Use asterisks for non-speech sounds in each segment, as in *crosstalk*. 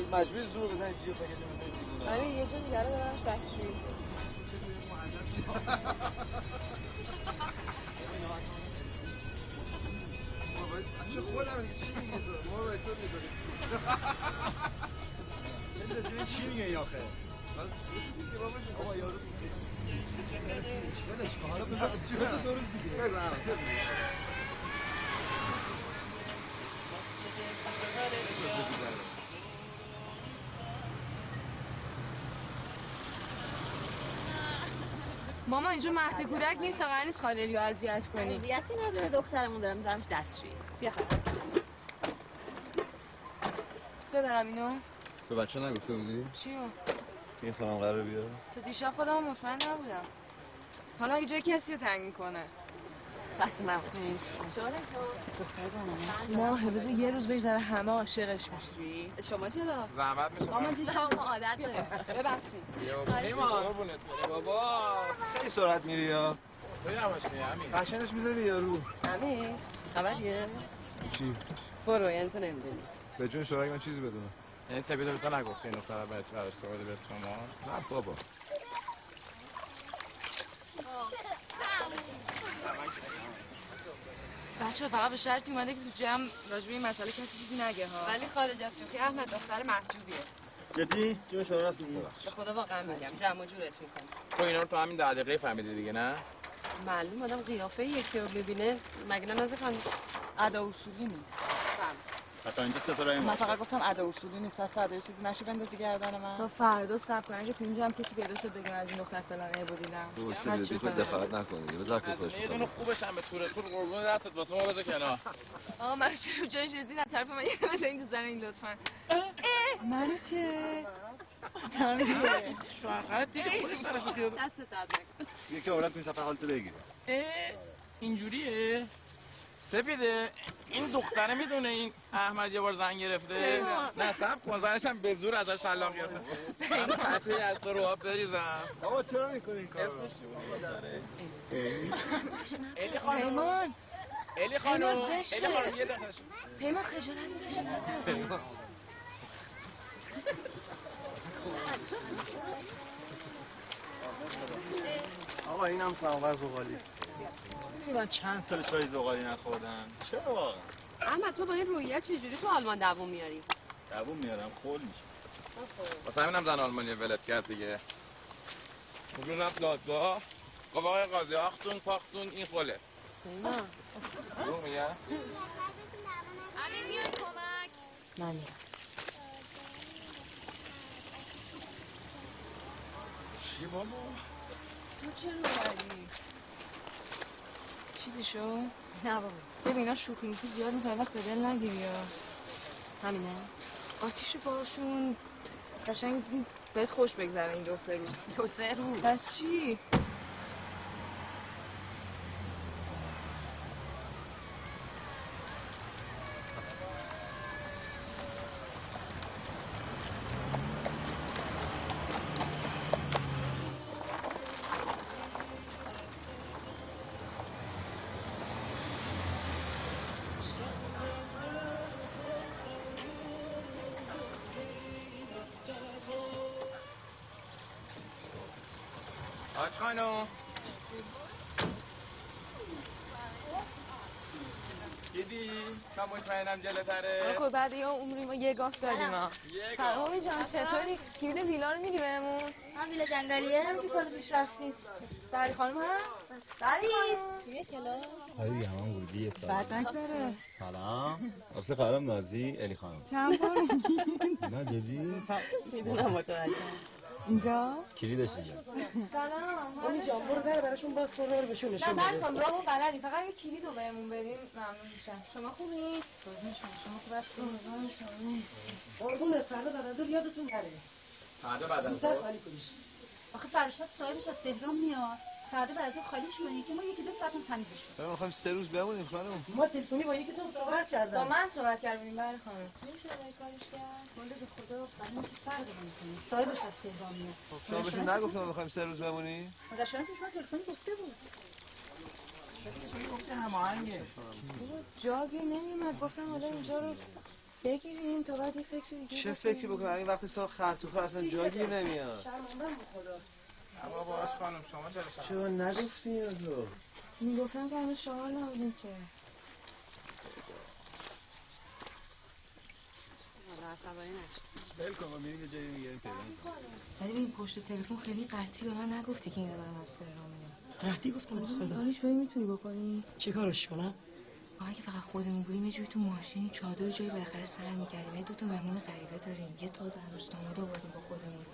مجبور زور بزنید جیغ بگید بزنید آره یه جون دیگه دارمش دستشویی ماما اینجا مهد کودک نیست تا قرار نیست خالیلی رو اذیت کنی. اذیتی نداره دخترمون دارم میذارمش دستشویی. بیا ببرم اینو. به بچه نگفته بودی؟ چیو؟ این خانم قرار بیا تو دیشب خودم مطمئن نبودم. حالا اگه جای کسی رو تنگ می‌کنه. نیست شوره ما بذار یه روز بگذره همه عاشقش میشی شما چرا؟ زحمت میشه. ماما دیشب ما عادت داره ببخشید. بابا. خیلی سرعت میری یا. تو یواش می همین قشنش می‌ذاری یارو امیر خبریه؟ چی؟ برو یعنی تو نمی‌دونی. به جون شورای من چیزی بدونم. یعنی سبیل رو تو نگفته این دختر بچه براش تو بده به شما؟ نه بابا. بچه فقط به شرطی اومده که تو جمع راجب این مسئله کسی چیزی نگه ها. ولی خارج از شوخی احمد دختر محجوبیه. جدی؟ جون شما راست میگی؟ به خدا واقعا میگم. جمع و جورت می‌کنم تو اینا رو تو همین ده دقیقه فهمیدی دیگه نه؟ معلوم آدم قیافه یکی رو ببینه مگه نه نازه خانم؟ ادا اصولی نیست. فهم. حتی اینجا ستاره من فقط گفتم ادا اصولی نیست پس فردا یه چیزی نشه بندازی گردن من. تا فردا سب کنن که تو این جمع کسی پیدا شد بگم از این دختر فلانه بودیدم دوسته بی خود دخالت نکنی بذار که خوش یه دونه خوبش هم به طور طور قربون دستت واسه ما بذار کنار. آقا من چرا جای چیزی نه طرف من یه مثل این تو زن این لطفا. منو چه؟ شوهرت دیگه خودش خیال دست نکن یکی عورت نیست حالت بگیره. اینجوریه. سپیده این دختره می‌دونه این احمد یه بار زن گرفته. نه. سب کن زنش هم به زور ازش سلام گرفته. من قطعی از تو رو بریزم. بابا چرا می‌کنی این کارو؟ اسمش؟ الی خانم. الی خانم. الی خانم یه دقیقه. پیمان خجالت می‌کشه. آقا اینم سماور زغالی. من چند سال چای زغالی نخوردم؟ چرا واقعا؟ احمد تو با این رویت چجوری تو آلمان دووم میاری؟ دووم میارم خول میشه. واسه همینم زن آلمانی ولت کرد دیگه. اون رفت دادگاه؟ گفت آقای قاضی آختون پاختون این پیمان رو میگه؟ امین کمک. من میرم. چی بابا؟ چرا اومدی؟ چیزی شو؟ نه بابا. ببین اینا شوخی موخی زیاد می‌کنه وقت به دل نگیری یا. همینه. آتیش باشون قشنگ بهت خوش بگذره این دو سه روز. دو سه روز. پس چی؟ مطمئنم جلوتره. خب بعد یه عمری ما یه گاف دادیم ها یک سلام جان چطوری؟ کلید ویلا رو میدی بهمون؟ هم ویلا جنگلیه. هم که سال پیش رفتیم. بری خانم هست بری توی کلاس. دیگه همان ورودی یه سال. بعد نگذره سلام. واسه خواهرم نازی الی خانم. چند بار؟ نه جدی؟ می‌دونم متوجه اینجا؟ کلیدش اینجا سلام. امی جان برو بره براشون باز کن رو بهشون نه نشون بده. کن برامو بلدی. فقط یه کلید رو بهمون بدین. ممنون میشم. شما خوبی؟ شما خوب هستین؟ قربون فردا بعد از ظهر یادتون نره. فردا بعد از کنیش. آخه فرشاد صاحبش از تهران میاد. فردا بعد از اون خالیش کنی که ما یکی دو ساعت تمیزش کنیم ما می‌خوایم سه روز بمونیم خانم. ما تلفنی با یکی تو صحبت با کردم من صحبت کردیم بر خانم. نمیشه برای کارش کرد. والا به خدا قدیم که فرق نمی‌کنه صاحبش از تهران میاد. شما بهشون نگفتم ما می‌خوایم سه روز بمونیم. مادرشان پیش ما تلفنی گفته بود. هماهنگه جاگی نمیومد گفتم حالا اینجا رو بگیریم تا بعد یه فکر دیگه چه فکری بکنم؟ این وقتی سال خرطوخه اصلا جا گیر نمیاد. اما باش خانم شما چرا شما چرا نگفتی اینو تو می‌گفتم که هنوز شما نبودیم که ولی این پشت تلفن خیلی قطعی به من نگفتی که اینا دارم از تهران میام قطعی گفتم به خدا. دانش ببین می‌تونی بکنی؟ چه کارش کنم؟ با اگه فقط خودمون بودیم یه جوری تو ماشین چادر جایی بالاخره سر می‌کردیم. یه دو تا مهمون غریبه داریم. یه تازه عروس داماد آوردیم با خودمون.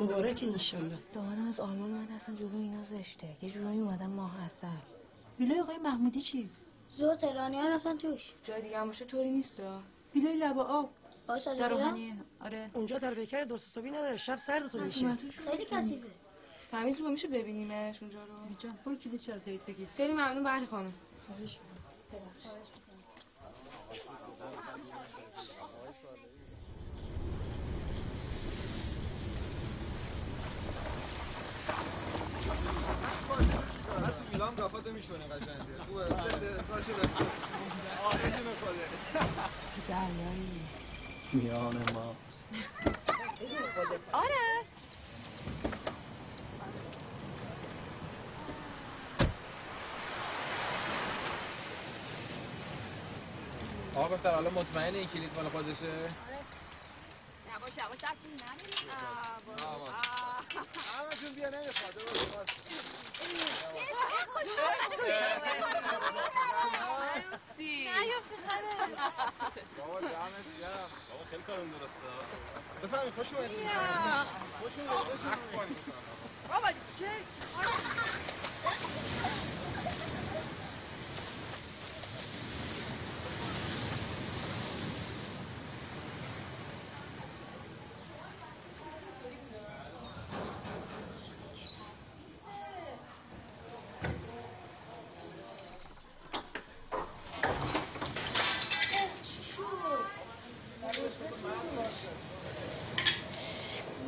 مبارک انشالله. دامادم از آلمان اومده اصلا جلو اینا زشته. یه جورایی اومدن ماه اصل. ویلای آقای محمودی چی؟ زور تهرانی ها رفتن توش. جای دیگه هم باشه طوری نیست. ویلای لبا آب. روحانیه آره. اونجا در پیکر درست حسابی نداره. شب سرد تو میشه خیلی کثیفه تمیز بود میشه ببینیمش اونجا رو. جان برو کلید چرا دارید بگیر. خیلی ممنون بله خانم. تو میلان رفات میشونه قشنگه. خوبه. *laughs* بده آره. جون خاله چه دریایی میان ما آرش آقا بختر حالا مطمئن این کلید مال خودشه؟ یواش یواش دستیم نمیریم همه جون بیا نمی‌خواد درست بابا دمت گرم بابا خیلی کارم درسته بفهمی خوش اومدید خوش اومدید خوش اومدید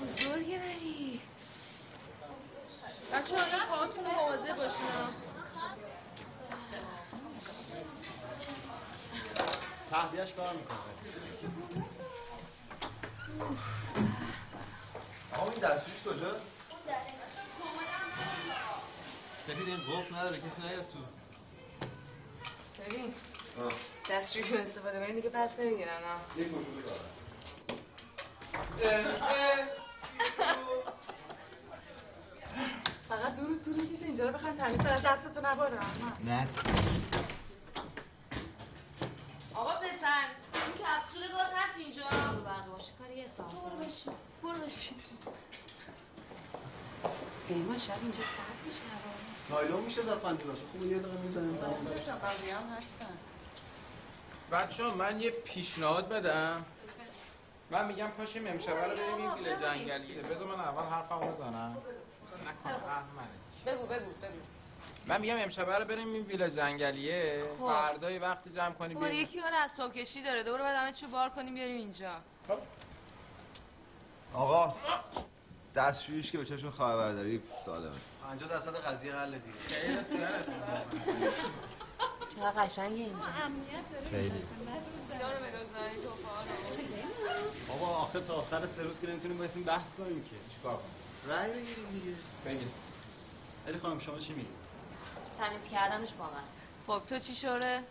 بزرگه ولی بچه ها این پاهاتون رو مواظب باشین ها. تهدیهش کار می‌کنه آقا این دستشویش کجا؟ سفید این قفل نداره کسی نیاد تو ببین آه. دستشویی استفاده کنین دیگه پس نمی‌گیرن ها یک فقط دو روز دو روز نیست اینجا رو بخواین تمیز کنن دستتو نباره نه. آقا پسر این کپسول گاز هست اینجا. برقی باشه کار یه ساعت برو بشین پیمان شب اینجا سرد میشه هوا نایلون میشه زد پنجراشو خوبه یه دقیقه می‌زنیم. بقیه هم هستن. بچه من یه پیشنهاد بدم. من میگم پاشیم امشب رو بریم این ویل جنگلیه بذار من اول حرفمو بزنم. احمد بگو بگو بگو. من میگم امشب رو بریم این ویل جنگلیه. خب. فردای وقتی جمع کنیم خب بریم یکی ها رسم کشی داره. دوباره بعد همه چی بار کنیم بیاریم اینجا. آقا دستشویش که به چشم خواهر برداری سالمه. 50 درصد قضیه حل دیگه. چقدر قشنگه اینجا. خیلی. بابا آخه تا آخر سه روز که نمی‌تونیم بایستیم بحث کنیم که. چیکار کنم رأی بگیریم دیگه. بگید علی خانم شما چی میگی؟ تمیز کردنش واقعا خب تو چی شوره؟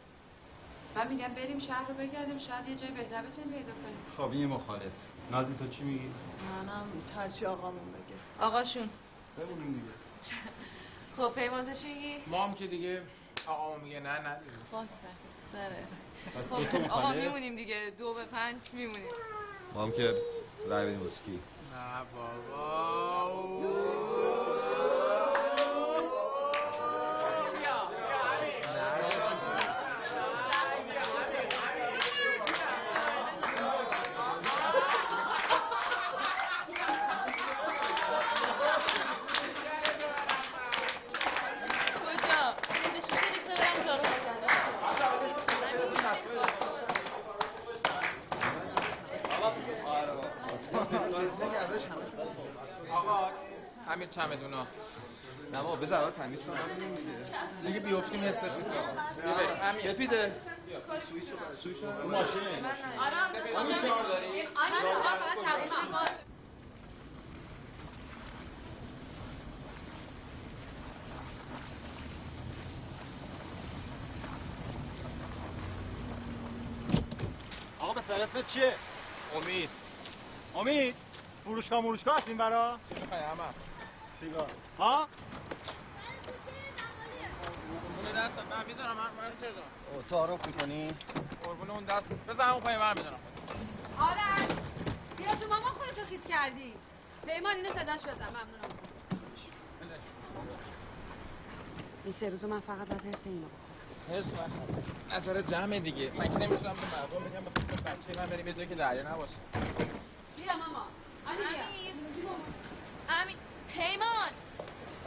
من میگم بریم شهر رو بگردیم شاید یه جای بهتر بتونیم پیدا کنیم. خب این مخالف. نازی تو چی میگی؟ منم هرچی آقامون بگه. آقاشون. بمونیم دیگه. *laughs* خب پیمان تو چی؟ ما هم که دیگه آقا میگه نه نه. دیگه. خب خب آقا میمونیم دیگه. دو به پنج میمونیم. ما هم که رای بدیم نه بابا کجا به شیشه ریخته برم جارو آقا همین چمدونا نه بابا بذار اول تمیز کنم دیگه دیگه بیفتیم حسش نیست آقا. بیا بریم. همین. سپیده تو ماشین آقا به سر اسمت چیه؟ امید امید فروشگاه مروشگاه هستیم برا؟ چی می‌خوای همه سیگار ها؟ من می‌دونم من دارم تعارف می‌کنی؟ اون دست بزن اون پای من می‌دونم آرش بیا تو ماما خودتو خیس کردی پیمان اینو صداش بزن ممنونم این سه روزو من فقط باید حرس اینو هرس نظر جمع دیگه من که نمی‌تونم به مردم بگم بچه من بریم یه جایی که دریا نباشه بیا ماما امیر امین پیمان.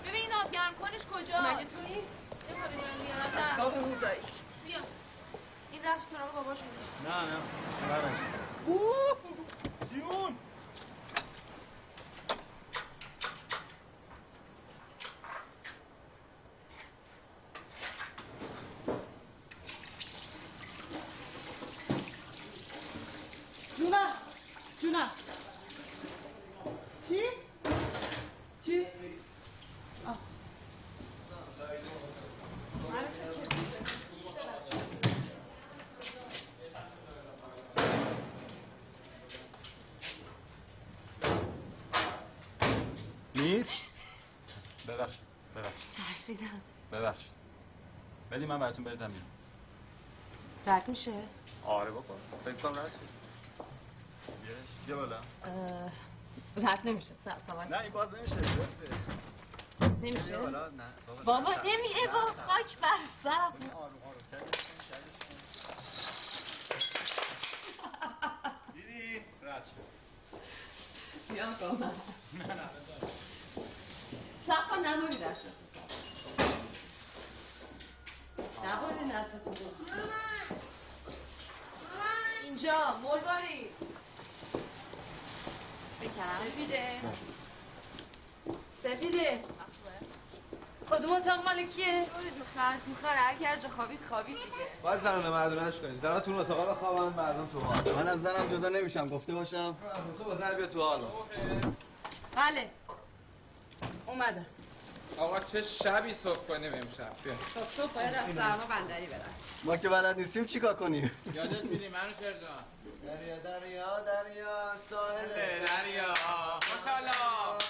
ببین این آب گرم کنش کجا؟ مگه تویی؟ یه خورده دیگه میارم آب موزایی بیا. این رفت سراغ باباشون نه نه. برش جیون! من براتون بریزم بیرون رد میشه؟ آره بابا فکر کنم رد شد. بیا بالا. رد نمیشه. سوال نه این باز نمیشه درسته. نمیشه؟ بیا نه بابا نه. نمیشه با خاک بر سرم کن، کن. دیدی؟ رد شد. بیام کنم نه نه بذار. سب کن نبری دستتو نبری دستتو اینجا مرباری بکنم سفیده. سفیده. کدوم اتاق مال کیه؟ خر تو خر هر کی هر جا خوابید خوابید دیگه. باید زنانه مردونش کنیم. زنان تو اون اتاقا بخوابن مردم تو حال. من از زنم جدا نمیشم گفته باشم. تو با زن بیا تو حال. بله. اومدم. آقا چه شبی صبح کنیم امشب؟ بیا. صبح صبح باید از سرما بندری برم. ما که بلد نیستیم چیکار کنیم؟ یادت میدی منو جان؟ دریا دریا دریا ساحل. دریا. ماشاءالله.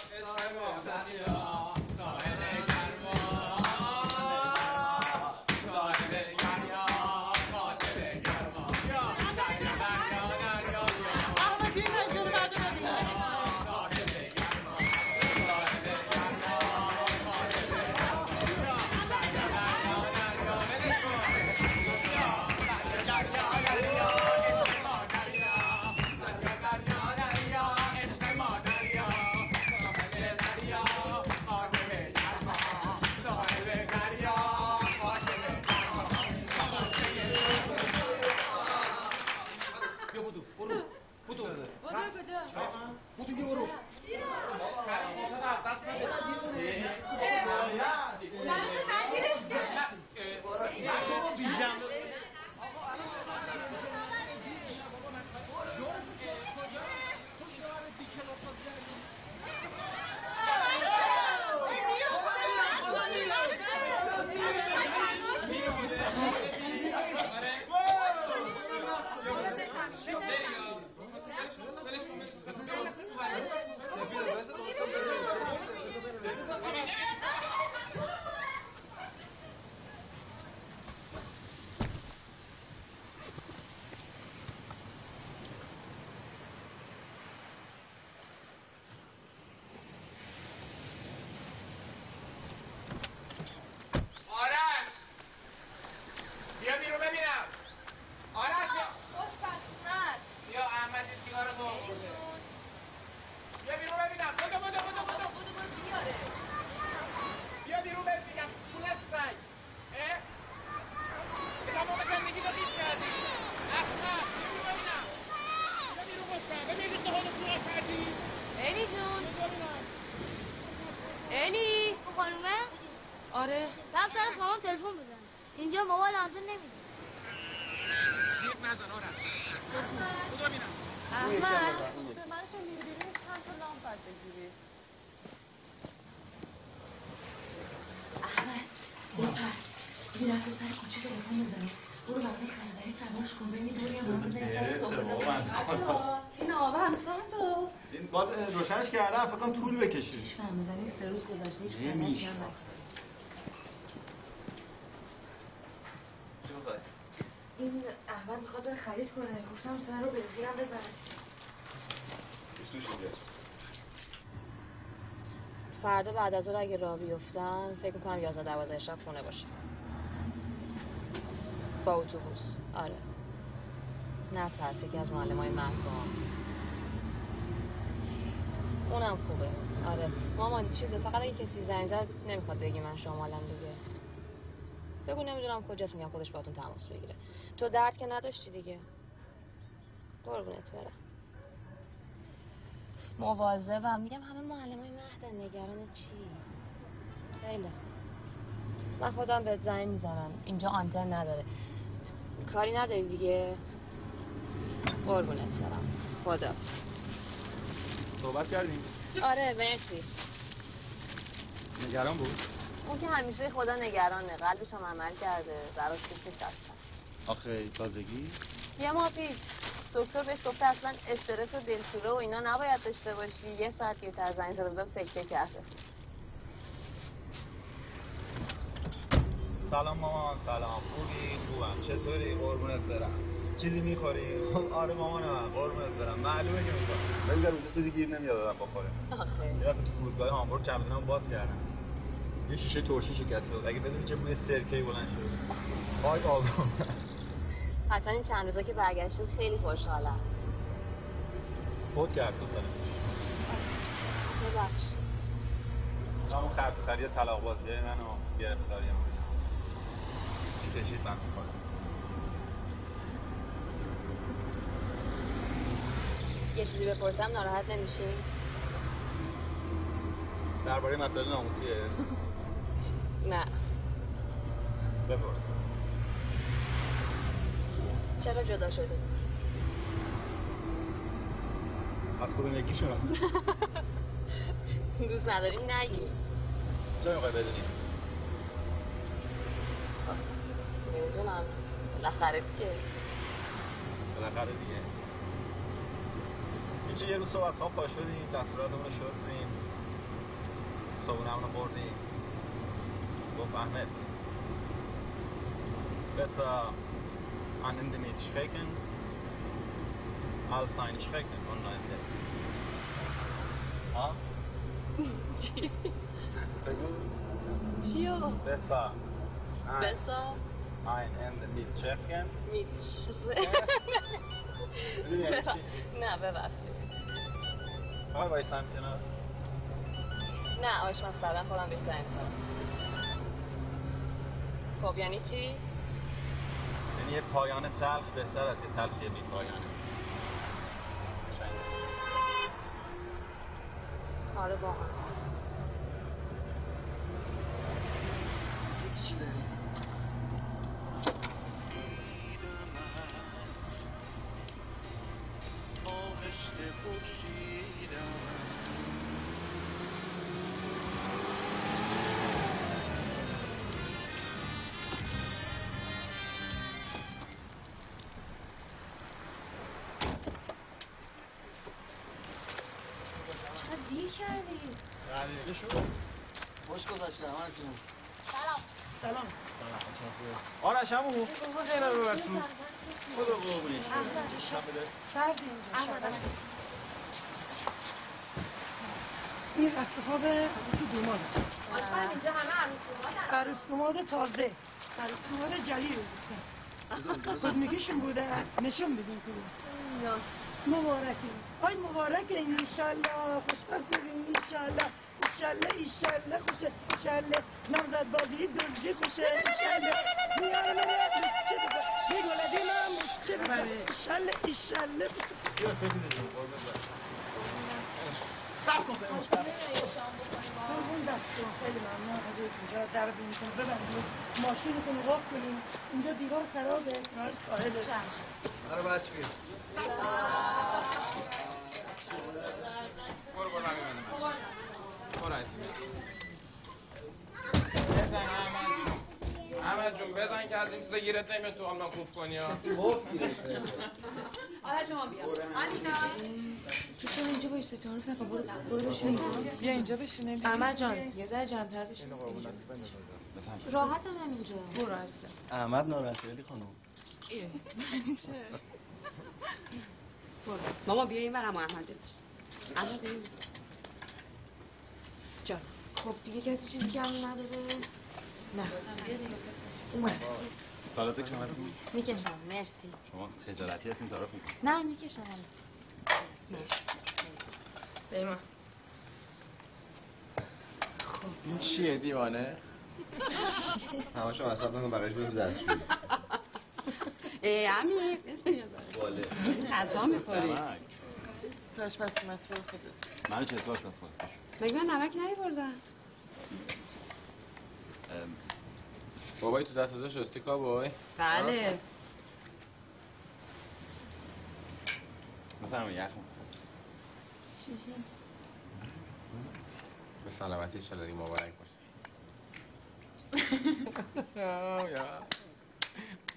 نمیشه. این احمد می‌خواد بره خرید کنه. گفتم سر رو بنزینم بزن فردا بعد از ظهر اگه راه بیفتن فکر می‌کنم 11 12 شب خونه باشه. با اتوبوس. آره. نه ترس یکی از معلم های اونم خوبه. آره. مامان چیزه فقط اگه کسی زنگ زد نمی‌خواد بگی من شمالم دیگه. بگو نمی‌دونم کجاست میگم خودش باهاتون تماس بگیره. تو درد که نداشتی دیگه. قربونت برم. مواظبم. میگم همه معلم های مهدن نگران چی؟ خیلی. خوب. من خودم بهت زنگ می‌زنم. اینجا آنتن نداره. کاری نداری دیگه؟ قربونت برم. خدا. صحبت کردیم. آره مرسی. نگران بود؟ اون که همیشه خدا نگرانه. قلبش هم عمل کرده. براش نیست اصلا آخه تازگی؟ یه ماه پیش دکتر بهش گفته اصلا استرس و دلشوره و اینا نباید داشته باشی. یه ساعت دیرتر زنگ زده بودم سکته کرده. سلام مامان سلام. خوبی؟ خوبم. چطوری؟ قربونت برم. چیزی می‌خوری؟ خب آره مامانم قربونت برم. معلومه که می‌خورم ولی در اونجا چیزی گیر نمیاد آدم بخوره. یه دفعه تو فرودگاه هامبورگ چمدونم باز کردم. یه شیشه ترشی شکسته بود اگه بدونی چه بوی سرکه‌ای بلند شده. وای آقا حتما این چند روزا که برگشتیم خیلی خوشحالم. فوت کرد دو ساله ببخش همون خرطوخری طلاق بازی منو گرفتاری من کشید من می‌کنم یه چیزی بپرسم ناراحت نمیشی؟ درباره مسائل ناموسیه. *laughs* نه. بپرس. چرا جدا شده از کدوم یکیشون؟ *laughs* دوست نداری؟ نگی. چه می‌خوای بدونی نمی‌دونم. بالاخره دیگه. بالاخره دیگه. هیچی یه روز صبح از خواب پا شدیم دستوراتمون رو شستیم. صابونمون رو خوردیم. گفت احمد. besser an in dem schrecken als ein schrecken online ها چی؟ چیو؟ besser ein بسا. ein Ende mit schrecken یعنی چی؟ نه ببخشید. آقای وایسم کنار نه آشپز بعدا خودم زنگ می‌زنم. خب یعنی چی؟ یعنی یه پایان تلخ بهتر از یه تلخی بی پایانه. آره واقعا. چقدر گذشته احمد جون سلام آرش همون خیلی رو ببر تو خدا شب. این رخت خواب عروس دوماده اینجا همه عروس عروس دوماد تازه. عروس دوماد جلی رو گفتن خودمیگیشون بوده. نشون بدین کدوم مبارکی. آی مبارکه انشالله. خوشبخت ببین انشالله. انشالله انشالله خوشه. انشالله. نامزد بازی دوزی خوشه. انشالله. میارم چه بگه میگولدی من چه بگه انشالله انشالله بیا سفیدشون قربونت برم. قربون خیلی ممنون. حضرت اینجا در بینتون ببندیم ماشینتون رو کنیم. اینجا دیوار خرابه. کنار ساحله برو بچه بیر برو. برو می‌بینم برو عزیزم. بزن احمد جون احمد جون بزن که از این چیزا گیرت نمیاد تو آمنا کوف کنی ها. حالا شما بیا. آنیتا تو چرا اینجا بایستی تعارف نکن برو برو بشین. بیا اینجا بشینیم احمد جان یه ذره جمع‌تر بشین. راحتم هم اینجا. برو عزیزم احمد ناراحته ولی خانم. ماما بیا این برم احمد ببینش احمد بیا. جان. خب دیگه کسی چیزی کم نداره. نه. اومد. سالات کمر می‌کشم. مرسی. شما خجالتی هستین تعارف می‌کنید نه می‌کشم. پیمان این چیه دیوانه؟ همه شما حساب نکن بقیش بده درش ای امیر. باله غذا می‌خوری؟ تاش پس مسئول خودت. منو چه اصلاح کنم مگه من نمک نیوردم بابای تو دست داشت شستی بابای. بله. بفرما یخم به سلامتی شلاری مبارک باشه یا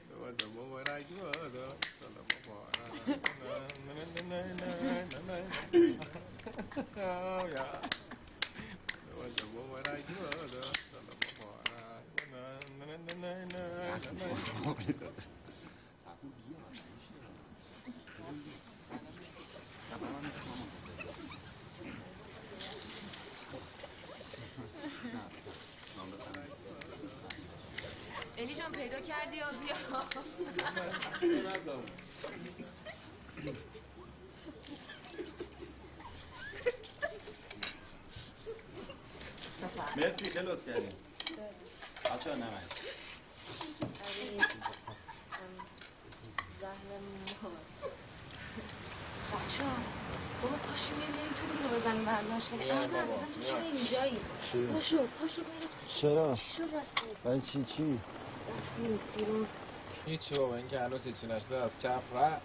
دوباره مبارک مبارک *laughs* یا دوباره مبارک بادا سلام مبارک الی جان پیدا مرسی خیلی لطف کردین بچه ها زهر بابا پاشو میریم تو دیگه بزنیم تو میایم. چرا؟ اینجایی پاشو پاشو بریم. چرا؟ شو رسیم برای چی چی؟ رفتیم بیرون. هیچی بابا این که هنوز هیچی نشده از کف رفت.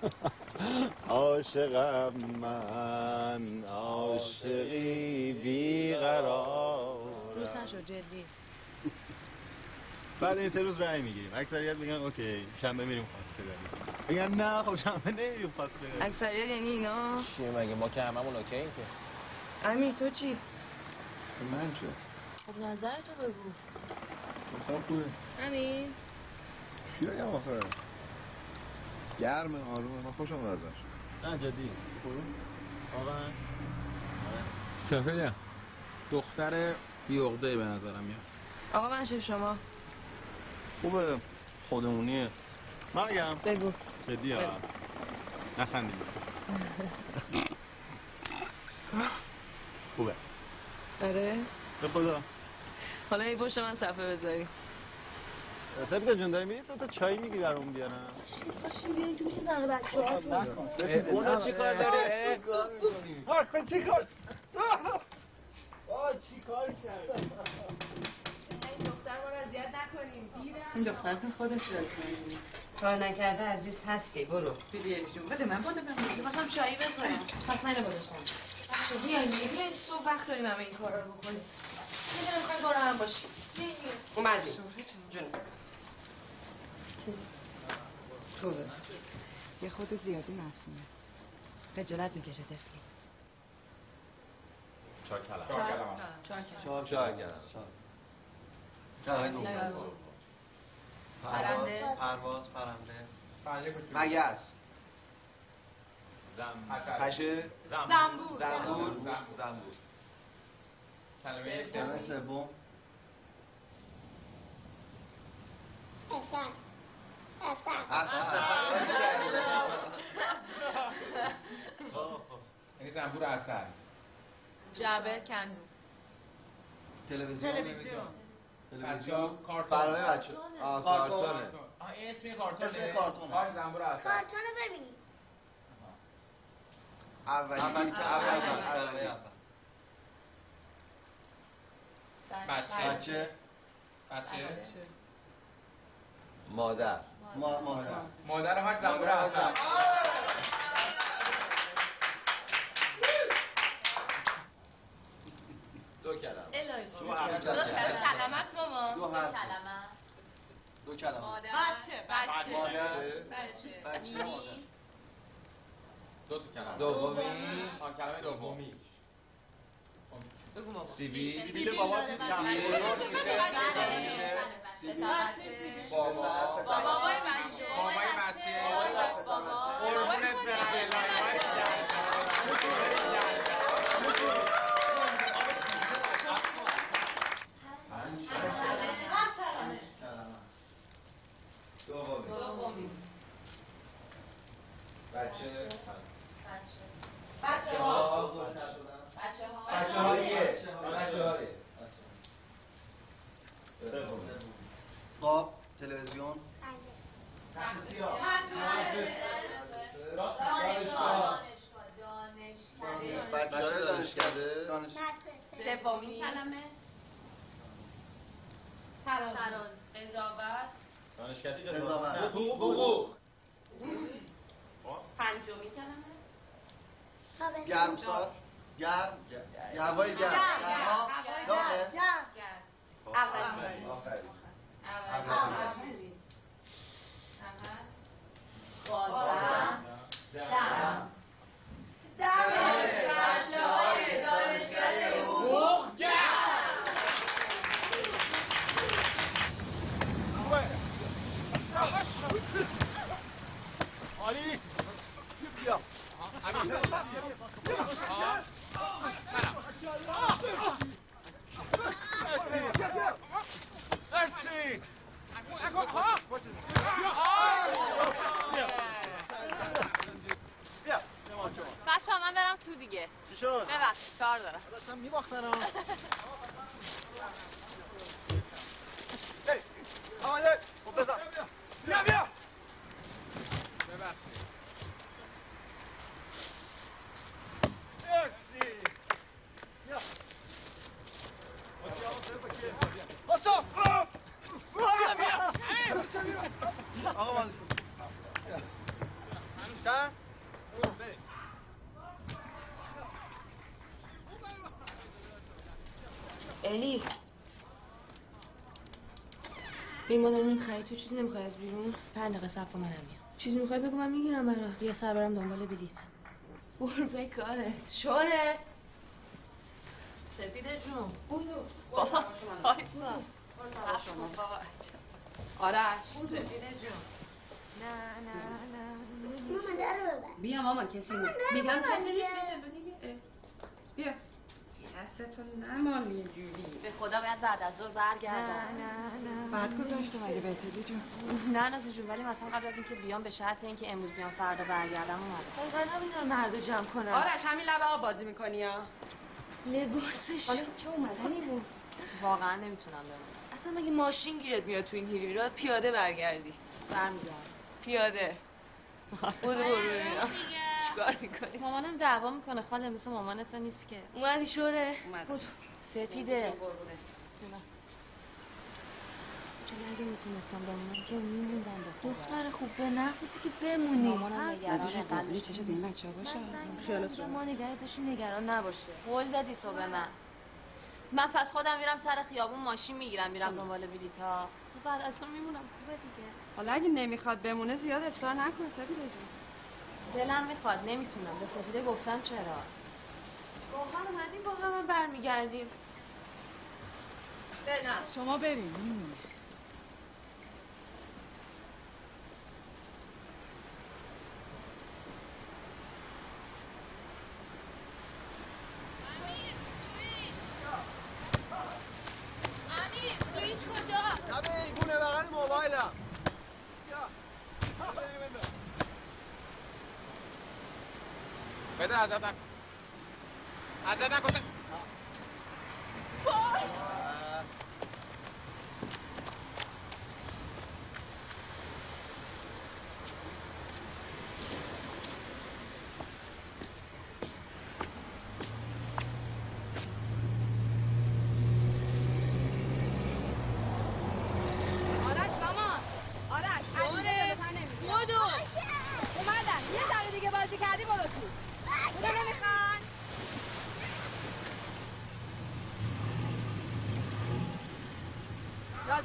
*laughs* عاشقم من عاشقی بیقرار. روز نشد جدی. بعد این سه روز رای می‌گیریم. اکثریت میگن اوکی شنبه میریم خواسته داریم. میگن نه خب شنبه نمیریم خواسته داریم. اکثریت یعنی اینا. چیه مگه؟ ما که هممون اوکییم که. امیر تو چی؟ من چه؟ خب نظر تو بگو. خب خوبه. امیر. چی بگم آخه؟ گرمه آرومه من خوشم ازش نه جدی. واقعا چه دختر بیعقده به نظرم میاد. آقا من چه شما. خوبه خودمونیه من میگم بگو. جدی ها. نخندیم. خوبه. آره. به خدا. حالا این پشت من صفحه بذاری. سبیتا جون داری میری تو تا چای می‌گیری برام بیارم. پاشیم بیاین تو میشه زن بچه ها اونا چی کار داره؟ این دختر ما رو اذیت نکنیم. این دخترتون خودش رو کنیم. کار نکرده عزیز هست که برو بیبی جون بده من بده من می‌خواستم چایی بذارم پس من اینو گذاشتم. دیگه بیاین صبح وقت داریم همه این کارا رو بکنیم. یه دونه می‌خوایم دور هم باشیم اومدیم جون. خوبه. یه خود زیادی مفهومه. خجالت می‌کشه طفلی چای کلم چهار چای کلم پرنده. پرواز پرنده. مگس. زم. پشه. زنبور. زنبور. زنبور. کلمه. سوم. یعنی زنبور اصل جعبه کندو. تلویزیون. ها کارتون. برنامه بچه آه کارتونه. آه این اسم کارتونه. اسم کارتونه. زنبور اصل کارتون رو ببینیم. اولی اولی که اول اول اول. بچه. بچه. بچه. مادر. ما مادر. مادر مادر حاج احمد دو کلمه. الهی دو حرف. دو کلمت ماما دو. کلمه. دو کلمه. بچه بچه. بچه. دو تا کلمه. دومی. آن کلمه دومی. بگو ماما سیبیل. سیبیل. بابا سیبیل. بچه. بابا. بابای بچه. بابای بچه. بابای بچه. بابا قربونت برم الهی دومی دومی بچه؟ بچه ها. بچه ها بچه هاییه بچه سومی قاب تلویزیون. بچه دانشکده دانش سومین کلمه تراز قضاوت. دانشکدی قضاوت. حقوق. پنجمین کلمه؟ گرمسار گرم هوای گرم گرما داغه گرد اولین آفرین اولین اول بازم دم دم بچه های دانشکده حقوق عالی بیا همین ها مرسی بیا بیا ما شما بچه ها من برم تو دیگه چی شد؟ ببخشید کار دارم داشتم میباختن ها هی آمده خب بزن بیا بیا ببخشید مرسی بیا باسا بیا بیا آقا مالش کن. بیا. چند؟ بریم الی این ما داریم این خرید تو چیزی نمی‌خوای از بیرون؟ پنج دقیقه صبر کن منم میام. چیزی می‌خوای بگو من می‌گیرم برات. یه سر برم دنبال بلیت برو به کارت. شوره. سپیده جون. بودو. بابا آرش. سپیده جون. نه نه نه ماما در ببر بیا ماما کسی نیست. میگم کسی نیست. بیا. دستتون نمال یه جوری. به خدا باید بعد از ظهر برگردم. بعد گذاشته مگه بهتری جون؟ نه نازی جون ولی مثلا قبل از اینکه بیام به شرط اینکه امروز بیام فردا برگردم اومدم. دقیقا نبینم مردو جمع کنن آرش همین لبه آب بازی می‌کنی یا؟ لباسش. حالا چه اومدنی بود؟ واقعا نمی‌تونم بمونم اصلا مگه ماشین گیرت میاد تو این هیری رو؟ پیاده برگردی. برمیگردم. پیاده. بودو برو ببینم چیکار می‌کنی؟ مامانم دعوا می‌کنه خاله مثل مامانت نیست که. اومدی شوره. بود سپیده. جونم. چون اگه می‌تونستم بمونم که میموندم به خدا. دختر خوب به نفعی که بمونی. مامانم نگرانه قلبش چشت این بچه ها باشه خیالت ما نگه داشتیم نگران نباشه. قول دادی تو به من. من پس خودم میرم سر خیابون ماشین می‌گیرم میرم دنبال بلیط ها بعد از اون میمونم. خوبه دیگه. حالا اگه نمی‌خواد بمونه زیاد اصرار نکن سپیده جون. دلم می‌خواد نمی‌تونم. به سپیده گفتم چرا؟ با هم اومدیم با هم برمیگردیم. نه شما بریم همه ایبونه بغل موبایلم بیا بیا بده. بده ازت نکن ازت نکن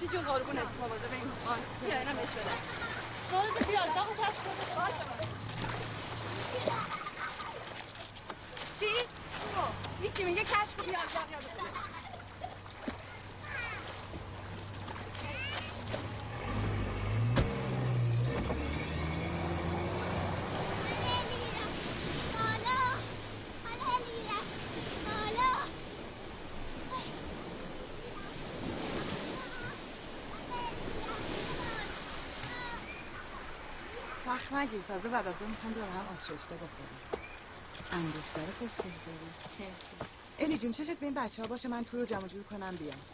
جون قربونت مواظب این بیا اینم بهش بده باز بیا داغ کشف چی؟ هیچی میگه کشف بیا داغ یاد نگیر تازه بعد از اون می‌خوام دور هم آش رشته بخوریم انگشتر خوشگل داری الی جون چشت به این بچه ها باشه من تو رو جمع جور کنم بیام.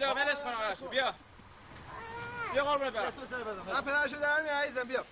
اینجا ولش کن آرشو بیا. بیا قربونت برم. من پدرشو در میارم عزیزم بیا.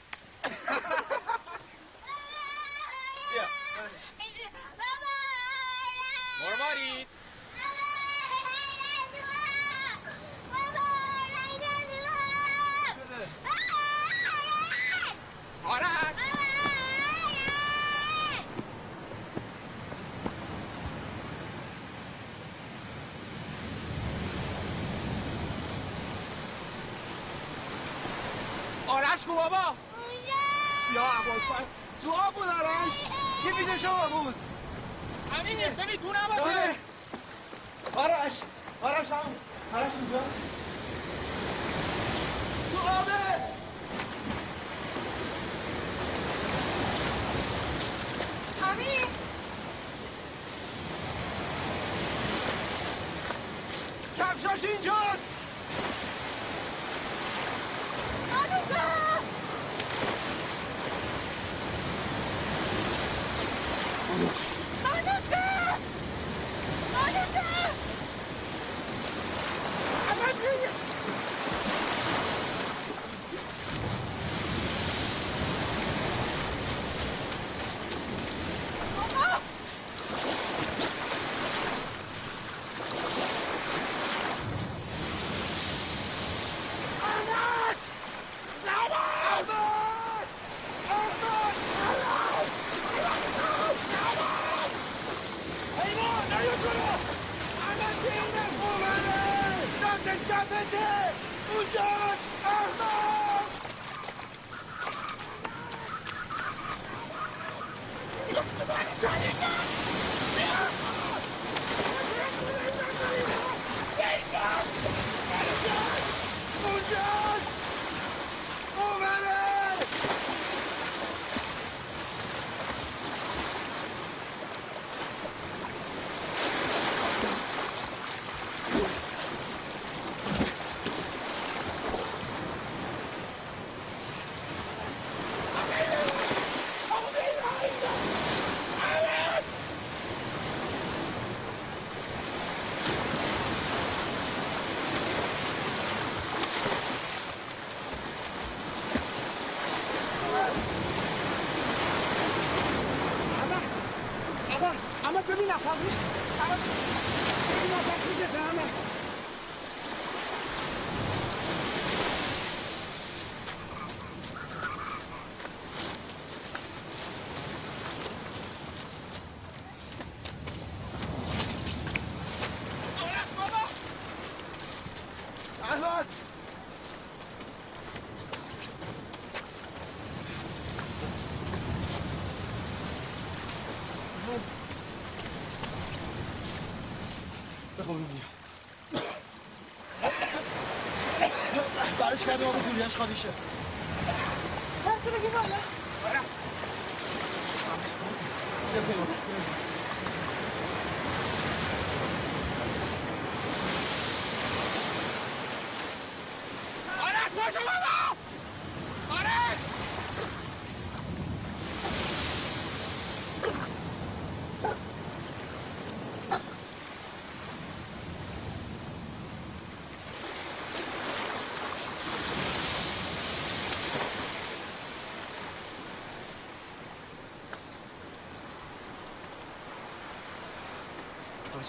çıkan işe.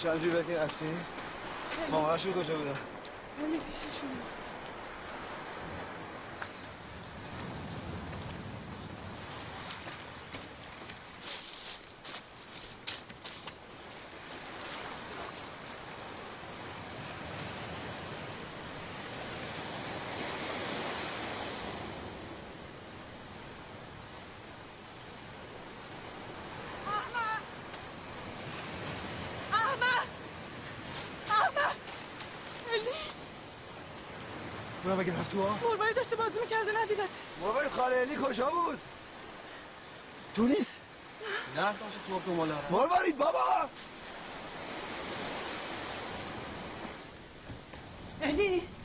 چند جیبه که هستی؟ مامانش رو کجا ولی من شما اونا بگیر رفت تو آه؟ مرواری داشته بازی می‌کرده ندیدت مرواری خاله علی کجا بود؟ تو نیست. نه. داشته تو آب دنبال مرواری بابا. علی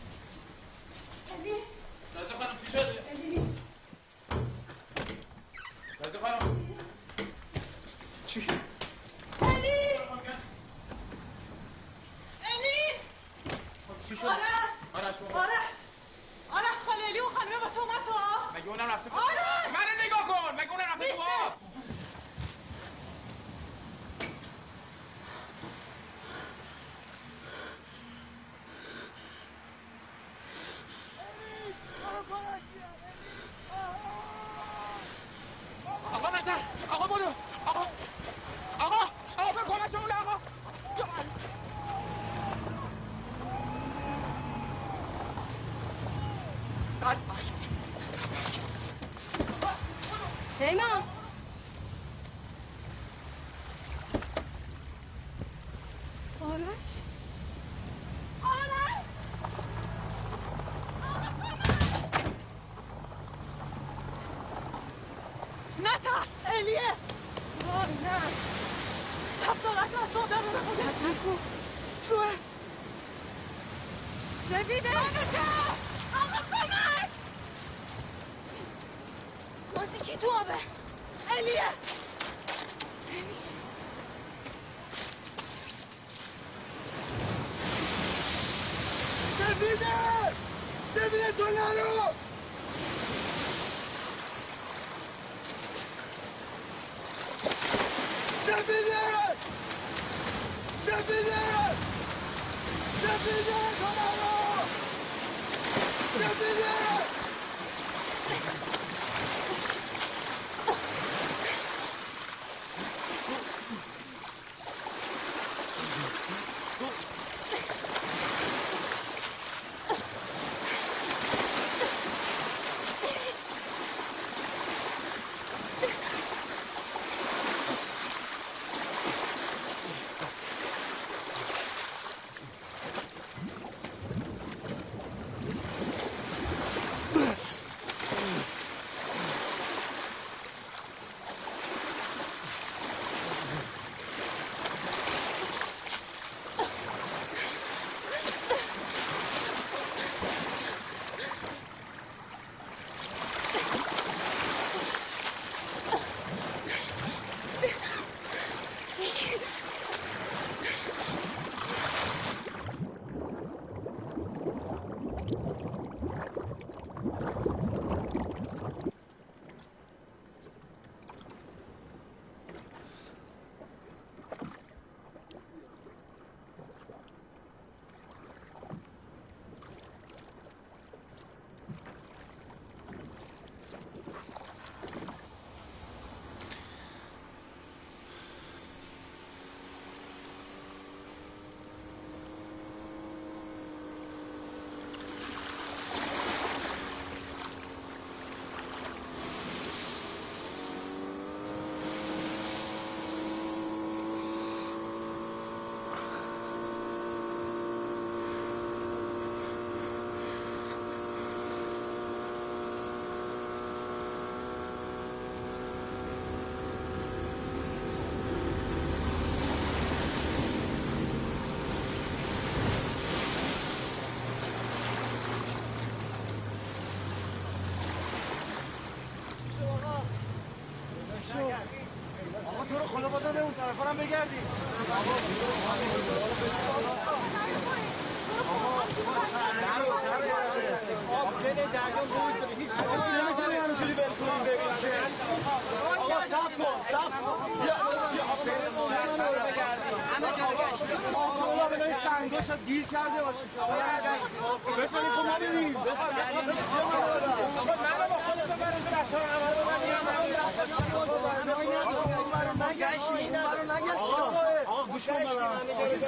آب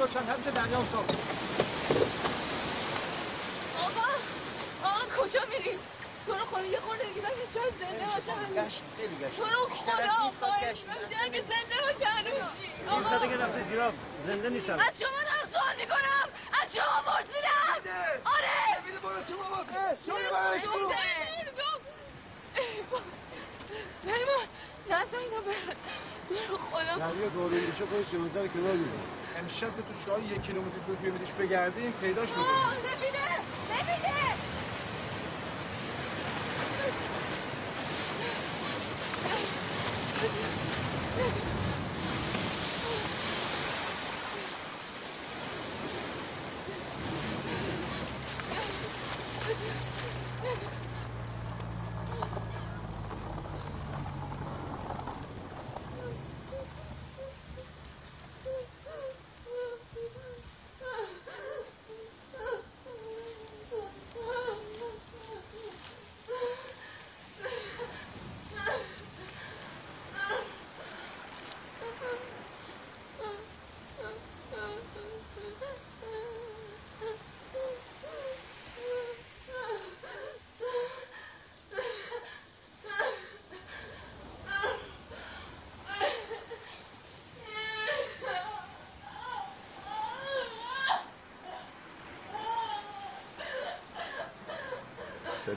روشن همیشه دریا صاف آقا آقا کجا میری؟ تو رو خدا یه خورده دیگه بگی شاید زنده گشت تو رو خدا اگه زنده باشه هنوز؟ این آقا دیگه رفته زیرا زنده نیستم. از شما دارم سوال می‌کنم. از شما پرسیدم. آره! بده برو تو بابا مردم پیمان نزا اینا برد خدا دریا گارون بشه خودش 12 کیلومتر میره امشب که تو شاه یک کیلومتر دور بیامیدش بگردیم پیداش آه، می‌کنیم نمیده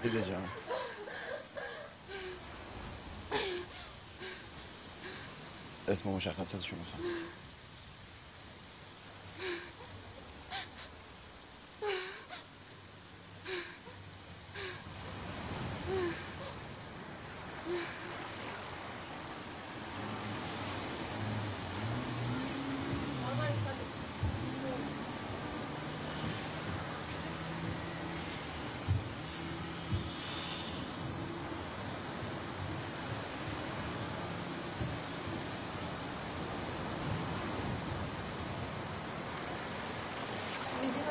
نمیده سپیده جان اسم مشخصاتشو می‌خوام میگی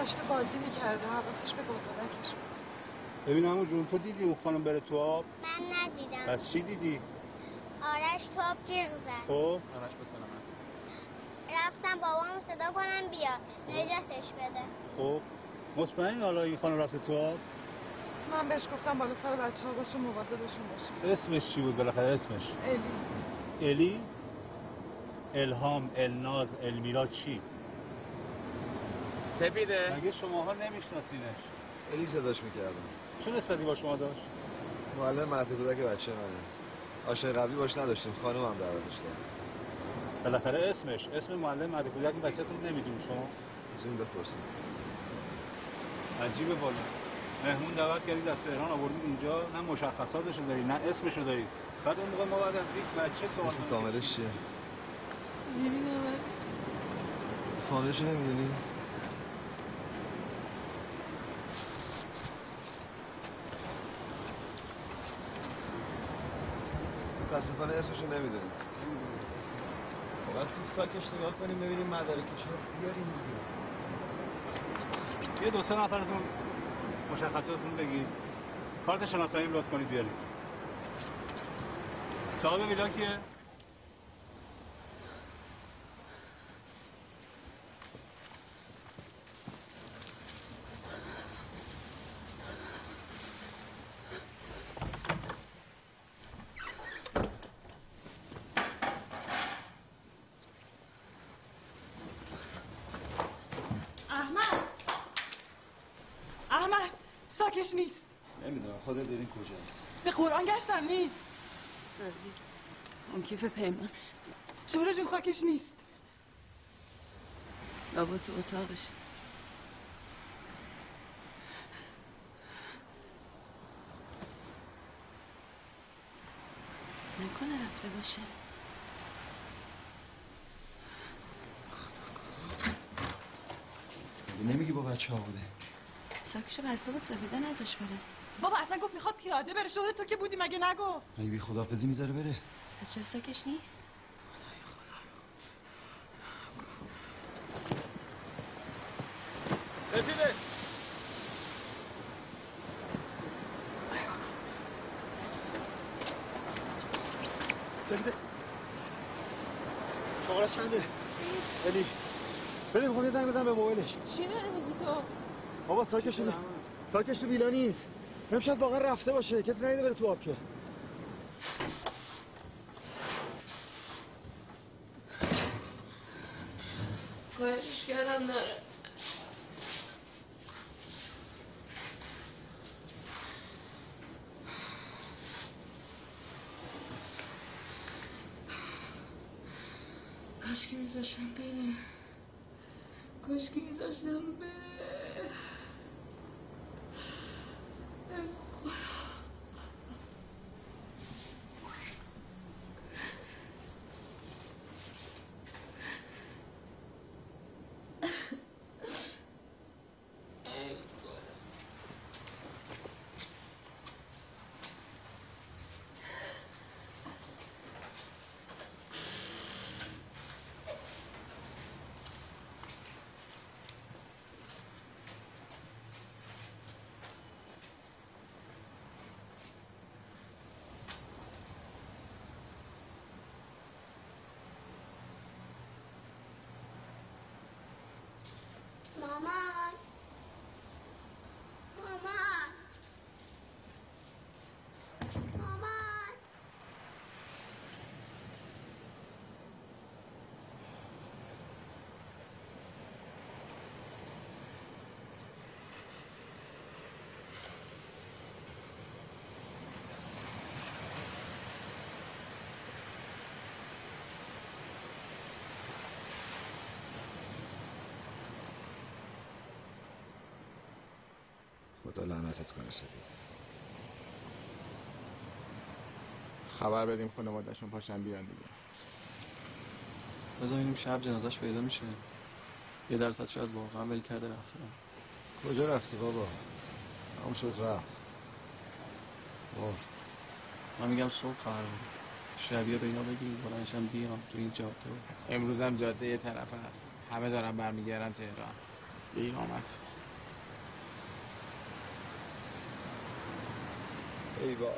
داشته بازی می‌کرده حواسش به بادبکش بود. ببین همون جون تو دیدی اون خانم بره تو آب؟ من ندیدم. پس چی دیدی؟ آرش توپ جیغ زد. خب؟ آرش بسلام رفتم بابامو صدا کنم بیا. نجاتش بده. خب. مطمئنی حالا این خانم رفته تو آب؟ من بهش گفتم بالا سر بچه ها باشه مواظبشون باشه. اسمش چی بود بالاخره؟ اسمش؟ الی. الی؟ الهام الناز المیرا چی؟ سپیده مگه شماها نمیشناسینش؟ الی صداش می‌کردم. چه نسبتی با شما داشت؟ معلم مهد کودک بچه منه. آشنای قبلی باش نداشتیم خانم هم دعوتش کرد بالاخره اسمش اسم معلم مهد کودک بچه‌تون نمی‌دونی شما؟ از اون بپرسیم. عجیبه والا مهمون دعوت کردید از تهران آوردید اینجا. نه مشخصاتشو داری نه اسمشو داری بعد اون موقع ما بعد از یک بچه سوال اسم. کاملش چیه؟ نمی‌دونم. فامیلش نمی‌دونی؟ متاسفانه اسمشو نمی‌دونی باید تو ساکش نگاه کنیم ببینیم مدارکش هست بیاریم دیگه. یه دو سه نفرتون مشخصاتتون بگید کارت شناسایی لطف کنید بیارید. صاحب ویلا کیه احمد احمد ساکش نیست نمی‌دونم خودت ببین کجاست. به قرآن گشتم نیست. اون کیف پیمان. شورا جون ساکش نیست. بابا تو اتاقش نکنه رفته باشه. نمیگی با بچه ها بوده. ساکشو بسته بود سفیده نجاش بره. بابا اصلا گفت می‌خواد پیاده بره. شغل تو که بودی؟ مگه نگفت؟ مگه بی خدافزی می‌ذاره بره. از چرا ساکش نیست؟ سپیده. سپیده. شغلش چنده؟ بلی. بلی می‌خوام یه زنگ بزنم به موبایلش. چی داری میگی تو؟ بابا ساکش ساکش رو بیلا نیست. امشب واقعا رفته باشه کسی نیده بره تو آب که کارش کردم نره کاش که میذاشتم بره. کاش که میذاشتم بره. うん、こ。خدا لعنتت کنه سپید خبر بدیم خانواده‌شون پاشن بیان دیگه. بذار ببینیم شب جنازش پیدا میشه. یه درصد شاید واقعا ول کرده رفته. کجا رفتی بابا؟ هم شد رفت. مرد من میگم صبح خبر شبیه به اینا بگیم بلندشم بیام تو این جاده. امروز هم جاده یه طرف هست. همه دارن برمیگردن تهران. بی آمد ای وای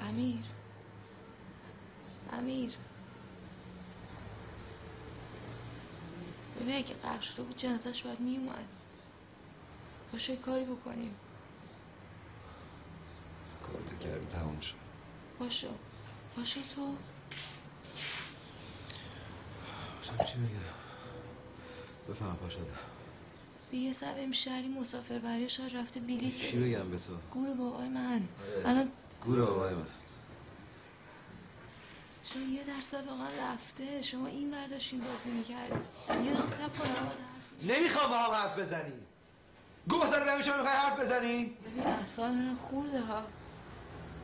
امیر. امیر. ببین اگه قرق شده بود جنازش باید میومد باشه کاری بکنیم. کارتو کردی تموم شد. باشه. باشه تو. باشم چی بگم؟ بفهم پاشده بیا یه سر بریم شهری مسافر بری شاید رفته بلیط چی. بگم به تو؟ گور بابای من. آره. الان گوره بابای من. شما یه درصد واقعا رفته. شما این برداشتین بازی می‌کردی. یه دقیقه صبر کن نمی‌خوام با هم حرف بزنی. بهم شما می‌خوای حرف بزنی؟ ببین اصلا من خورده ها.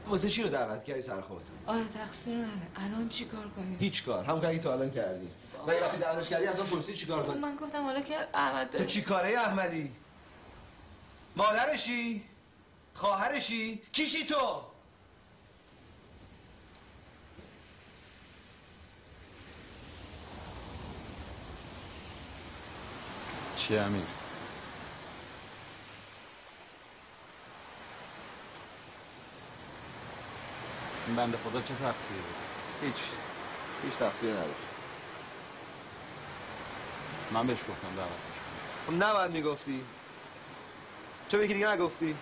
واسه چی رو دعوت کردی سر خودت؟ آره تقصیر منه. الان چی کار کنیم؟ هیچ کار. همون کاری که تو الان کردی. و وقتی دعوتش کردی از اون پرسی چی کار خب کنی من گفتم حالا که احمد تو داره چی کاره احمدی؟ مادرشی؟ خواهرشی؟ کیشی تو؟ چی امیر؟ این بنده خدا چه تقصیری هیچ. هیچ تقصیری نداره من بهش گفتم دعوت خب نباید می‌گفتی. چه بگی دیگه نگفتی؟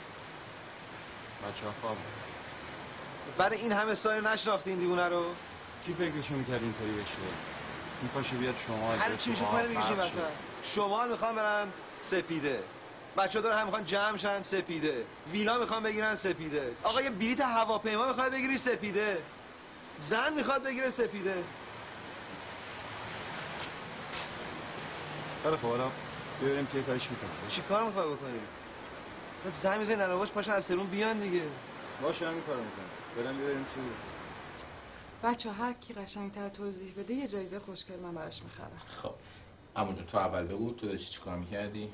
بچه ها خواب برای این همه سال نشناختی این دیوونه رو؟ کی فکرشو می‌کرد اینطوری بشه؟ میپاشه بیاد شما هر چی میشه کنه میگیشی وسط شما می‌خوان برن سپیده. بچه داره هم می‌خوان جمع شن سپیده. ویلا می‌خوان بگیرن سپیده. آقا یه بلیت هواپیما می‌خواد بگیری سپیده. زن می‌خواد بگیره سپیده. خیلی خب حالا ببینیم که کارش می‌کنه چی کار می‌خوای بکنی؟ زن می‌زنی ننواش پاشن از سرون بیان دیگه. باشه همین کارو می‌کنم. برم ببینیم چی؟ بود بچه هر کی قشنگتر توضیح بده یه جایزه خوشگل من براش می‌خرم. خب. اما تو اول بگو تو داشتی چیکار می‌کردی؟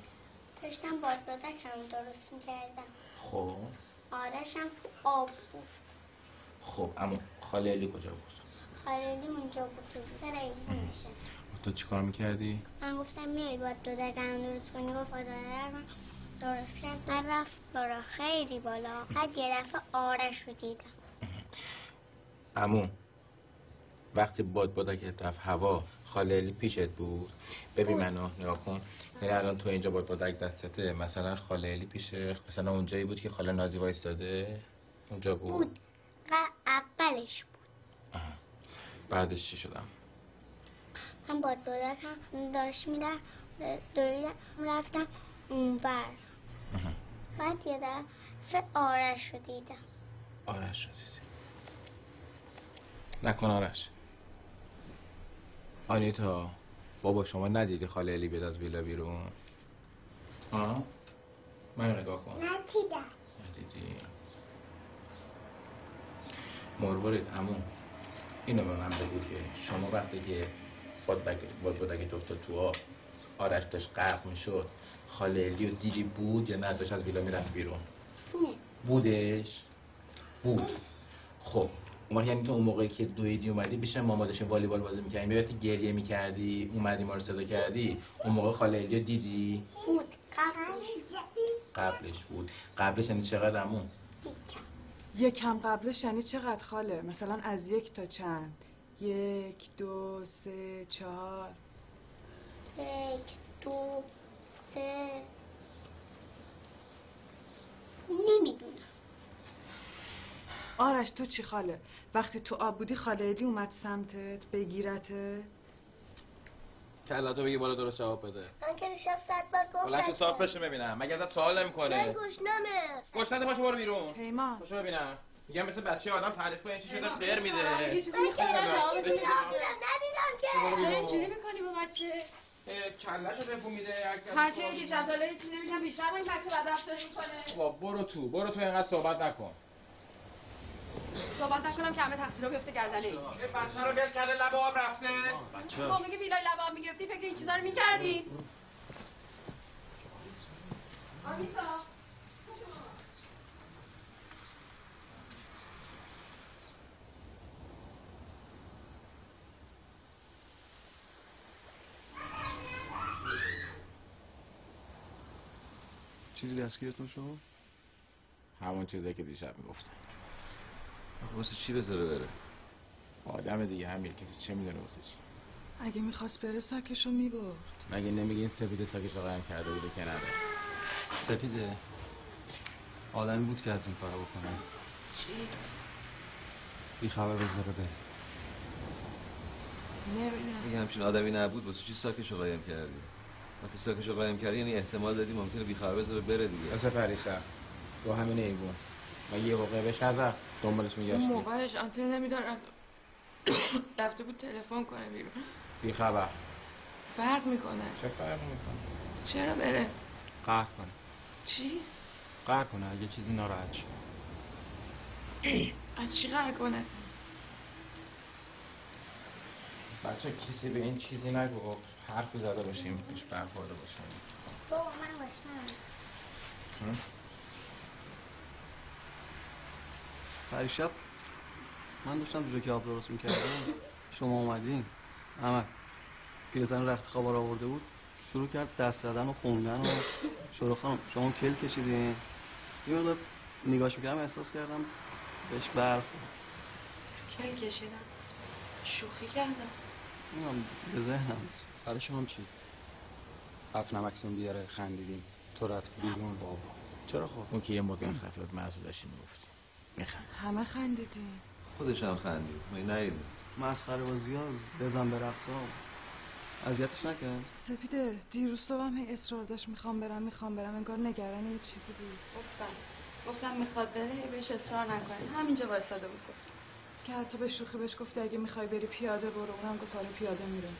داشتم بادبادکم درست می‌کردم. خب. آرشم تو آب بود. خب اما خاله علی کجا بود؟ خالدی اونجا بود. تو سر تو چیکار می‌کردی؟ من گفتم میای باید دو دگرم درست کنی. گفت من درست کرد من رفت برا خیلی بالا. بعد یه دفعه آرش رو دیدم. امو وقتی باد بادکت رفت هوا خاله علی پیشت بود؟ ببین منو نگاه کن. یعنی الان تو اینجا باد بادک دستته مثلا خاله علی پیشه مثلا اونجایی بود که خاله نازی وایستاده اونجا بود, بود اولش بود. بعدش چی شدم؟ من باد بادکم داشت میرم دویدم رفتم اونور بعد یه دفعه آرش رو دیدم. آرش رو دیدی. نکن آرش. آنیتا بابا شما ندیدی خاله علی بیاد از ویلا بیرون؟ ها منو نگاه کن. ندیدم ندیدی. مروارید عمو اینو به من بگو که شما وقتی که باد باد بادک افتاد تو آب آرش داشت غرق می‌شد خاله علی و دیدی بود یا نه؟ داشت از ویلا می‌رفت بیرون؟ بودش؟ بود. خب اون وقت یعنی تو اون موقعی که دویدی اومدی بیشتر ما داشتیم والیبال بازی می‌کردیم. یادت گریه می‌کردی اومدی ما رو صدا کردی اون موقع خاله الیا دیدی؟ بود. قبلش قبلش بود. قبلش یعنی چقدر امون یکم قبلش یعنی چقدر خاله؟ مثلا از یک تا چند؟ یک دو سه چهار. یک دو سه. نمی‌دونم. آرش تو چی خاله؟ وقتی تو آب بودی خاله ایلی اومد سمتت بگیرته کلاتو بگی بالا درست جواب بده. من که نشست صد بار بلند گفتم صاف بشه ببینم. مگر ازت سوال من نمی‌کنه گشنمه. گشنده پاشو برو بیرون. پیمان. پاشو ببینم. میگم مثل بچه آدم تعریف کنه چی شده؟ غیر میده. من که نشست ندیدم که. چرا اینجوری می‌کنی با بچه؟ کلشو تکون میده. هرچی میگی شب داره هیچی نمیگم بیشتر با این بچه بد رفتاری می‌کنه. بابا برو تو. برو تو اینقدر صحبت نکن. صحبت نکنم که همه تقصیرها بیفته گردن این یه بچه رو بیاد کرده لب آب رفته؟ با میگه بیلای لبا می‌گرفتی فکر این چیزا رو می‌کردی. آنیتا چیزی دستگیرتون شد؟ همون چیزی که دیشب می‌گفتم. واسه چی بذاره بره؟ آدم دیگه امیر کسی چه می‌دونه واسه چی؟ اگه می‌خواست بره ساکشو می‌برد. مگه نمیگین سپیده ساکش رو قایم کرده بوده که نره سپیده؟ آدمی بود که از این کارو بکنه. چی؟ بی خبر بذاره بره. نمی‌دونم. اگه همچین آدمی نبود واسه چی ساکش رو قایم کردی؟ وقتی ساکش رو قایم کردی یعنی احتمال دادی ممکنه بیخبر بذاره بره دیگه. واسه پریشب با همین ایبون مگه یه واقعه بهش نزد دنبالش اون میگشتی موقعش آنتن نمیدارم *coughs* رفته بود تلفن کنه بیرون. بی خبر. فرق می‌کنه. چه فرق می‌کنه؟ چرا بره؟ قهر کنه. چی؟ قهر کنه اگه چیزی ناراحت شه. از چی قرار کنه؟ بچه کسی به این چیزی نگفت حرفی زده باشیم بهش برخورده باشیم. بابا من باشم هم؟ پریشب من داشتم تو جوکی آب درست می‌کردم. شما اومدین. احمد پیرزن رخت خواب آورده بود. شروع کرد دست زدن و خوندن و شروع خانم شما کل کشیدین؟ یه مقدار نگاش می‌کردم احساس کردم. بهش برخورد. کل کشیدم. شوخی کردم. نمی‌دونم به ذهنم. سر شام چی؟ رفت نمکتون بیاره خندیدیم تو رفتی بیرون. بابا. چرا خب؟ اون که یه مزخرفی بود محسود داشتی می‌گفتی میخند. همه خندیدیم خودش هم خندید. من نیدیم مسخره بازی ها بزن به رقص اذیتش نکرد سپیده دیروز صبح هم هی اصرار داشت می‌خوام برم می‌خوام برم انگار نگران یه چیزی بود. گفتم گفتم می‌خواد بره بهش اصرار نکنین همینجا وایساده بود گفت. که حتی به شوخی بهش گفتی اگه می‌خوای بری پیاده برو. اونم گفت آره پیاده میره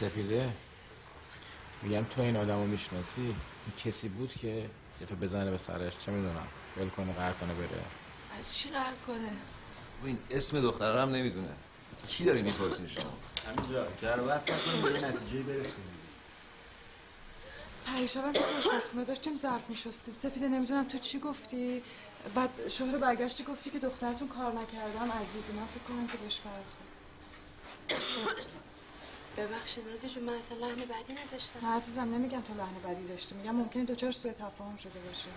سپیده؟ میگم تو این آدمو می‌شناسی؟ این کسی بود که دفعه بزنه به سرش؟ چه می‌دونم. ول کنه قهر کنه بره. از چی قرار کنه؟ و این اسم دختر هم نمی‌دونه. کی داری می‌پرسین شما؟ همینجا. جر بس نکنیم به یه نتیجه برسیم. پریشب از آشپزخونه داشتیم ظرف میشستیم. سفیده نمی‌دونم تو چی گفتی؟ بعد شوهر برگشتی گفتی که دخترتون کار نکردم عزیزی من فکر کنم که بهش برخورد ببخشید نازی جون من اصلا لحن بدی نداشتم. نه عزیزم نمیگم تو لحن بدی داشتی میگم ممکنه دوچار سوء تفاهم شده باشه.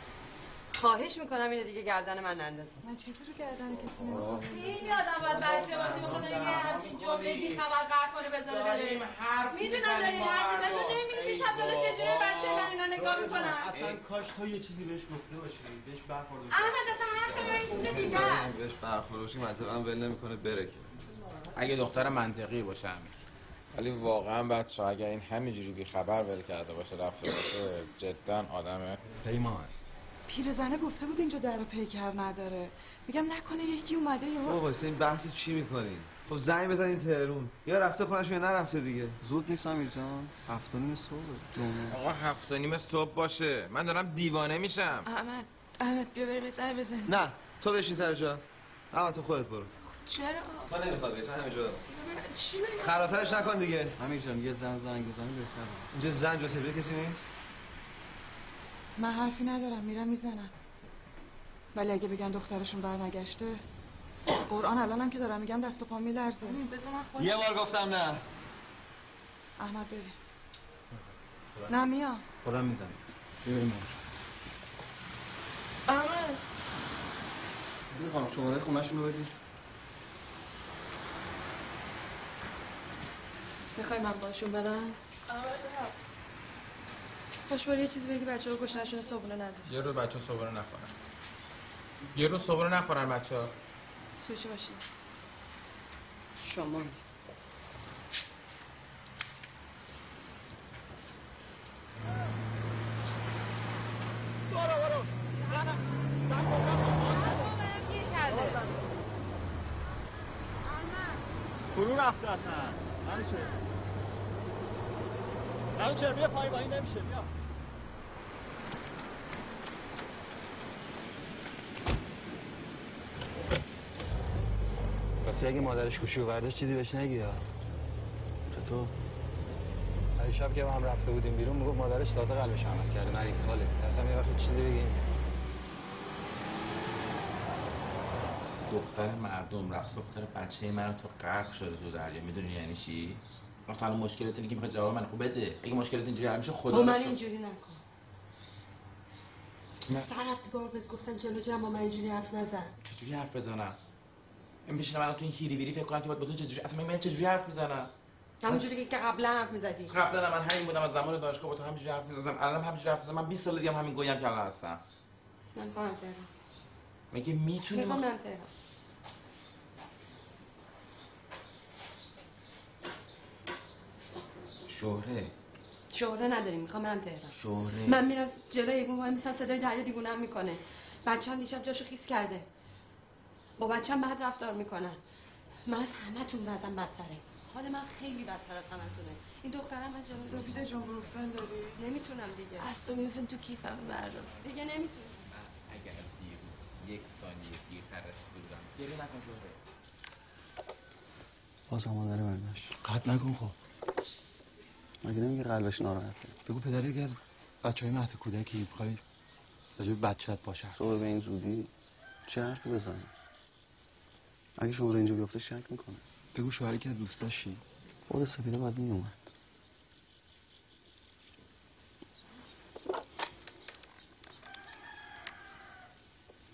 خواهش می‌کنم اینو دیگه گردن من نندازی من چطور گردن کسی نمی‌خوام خیلی آدم باید بچه باشه بخاطر یه همچین جمله بی خبر قهر کنه بذاره داریم بره حرف می‌دونم با حرف می‌زنی تو. نمی‌دونی شب داده چجوری بچه من اینا نگاه می‌کنم اصلا کاش تو یه چیزی بهش گفته باشی بهش برخورده باشی. احمد اصلا حرف من چیز دیگه است. بهش برخورد باشی منطقا ول نمی‌کنه بره که. اگه دختر منطقی باشه امیر. ولی واقعا بچه اگر این همینجوری بی خبر ول کرده باشه رفته باشه جدا آدم پیمان. پیرزنه گفته بود اینجا در پیکر نداره. میگم نکنه یکی اومده یهو بابا این بحث چی می‌کنین خب زنگ بزنین تهرون. یا رفته خونش یا نرفته دیگه. زود نیست امیر جان. هفت و نیم صبح. جمعه. آقا هفت و نیم صبح باشه. من دارم دیوانه میشم. احمد احمد بیا بریم سر بزن. نه تو بشین سر جا. اما تو خودت برو. چرا؟ تو نمی‌خواد تو همینجا چی؟ خرابترش نکن دیگه. امیر جان یه زن زنگ بزنی بهتره. اینجا زن جو سفیده کسی نیست؟ من حرفی ندارم میرم می‌زنم. ولی اگه بگن دخترشون برنگشته قرآن الانم که دارم میگم دست و پا میلرزه. یه بار گفتم نه. احمد بری نه میا. خودم می‌زنم. ببینیم احمد. می‌خوام شماره خونهشون رو بدید می‌خوای من باشون برم؟ خوش یه چیزی بگی بچه ها گشنشون صبحونه نداره یه روز بچه صبحونه نخورن یه روز صبحونه نخورن بچه ها سوشی باشی شما فرو رفته اصلا چه بیا پایین با این نمیشه بیا. پس اگه مادرش گوشی و برداشت چیزی بهش نگی یا؟ چطور؟ هر شب که با هم رفته بودیم بیرون می‌گفت مادرش تازه قلبش عمل کرده مریض. حاله. درستم یه وقت چیزی بگیم دختر مردم رفت دختر بچه من تو غرق شده تو دریا. می‌دونی یعنی چی؟ وقت الان مشکلت اینه که می‌خوای جواب من خوب بده. اگه مشکلت اینجوری حل میشه خدا با رو من. اینجوری نکن. نه. سر هفته بار بهت گفتم جلو جمع من اینجوری حرف نزن. چجوری حرف بزنم؟ من بشینم الان تو این هیری بیری فکر کنم که باید چجوری اصلا من چجوری حرف می‌زنم؟ همونجوری که قبلا حرف می‌زدی. قبلا من همین بودم از زمان دانشگاه با تو همینجوری حرف می‌زدم. الان همینجوری حرف می‌زنم. من 20 سال دیگه هم همین گویم که الان هستم. من تهران میگه می‌تونی می‌خوام برم تهران. شهره. شهره نداریم می‌خوام برم تهران. شهره. من میرم جلوی ایوون وای میسم صدای دریا دیوونه هم می‌کنه. بچه هم دیشب جاشو خیس کرده. با بچه هم بد رفتار می‌کنن. من از همه تون وزم بدتره. حال من خیلی بدتر از همه این دخترم از جلوی سپیده جان گفتن داری؟ نمی‌تونم دیگه. از تو میفن تو کیفم بردار. دیگه نمی‌تونم. اگر دیروز یک ثانیه دیرترش بودم. گریه نکن شهره. باز مادر من داشت قطع نکن خب. مگه نمیگه قلبش ناراحته؟ بگو پدر یکی از بچه های مهد کودکی می‌خوای راجب بچت باشه تو به این زودی چه حرفی بزنی؟ اگه شما اینجا بیفته شک می‌کنه. بگو شوهری که دوست داشتی خود سپیده باید میومد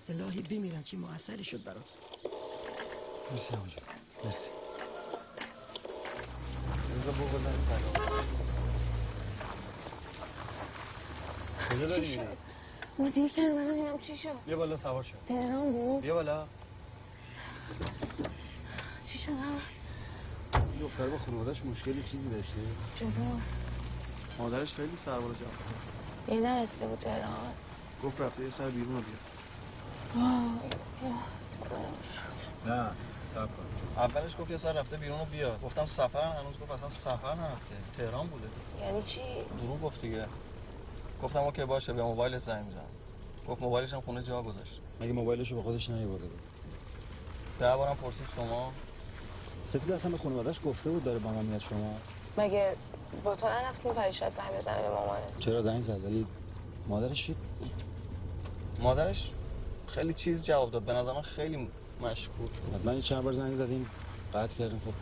الهی بمیرم چی موثری شد برات. مرسی آقا مرسی. بگذن سلام کجا داری میری؟ مدیر کرد منم اینم چی شد؟ بیا بالا سوار شو. تهران بود. بیا بالا. چی شد دختر با خانوادهش مشکلی چیزی داشته؟ جدا. مادرش خیلی سربالا جمع یه نرسیده بود تهران. گفت رفته یه سر بیرون رو بیا. نه. اولش گفت یه سر رفته بیرون رو بیا گفتم سفرم هنوز گفت اصلا سفر نرفته تهران بوده. یعنی چی؟ دروغ گفت دیگه. گفتم اوکی باشه به موبایلش زنگ می‌زنم. گفت موبایلش هم خونه جا گذاشت. مگه موبایلشو به خودش نیورده بود؟ ده بارم پرسید شما. سپید اصلا به خانوادهش گفته بود داره با ما میاد شما؟ مگه با تو نرفتیم پریشب زنگ بزنه به مامانه چرا زنگ زد؟ ولی مادرش چی؟ مادرش خیلی چیز جواب داد. به نظر من خیلی مشکوک حتما چند بار زنگ زدیم قطع کردیم خب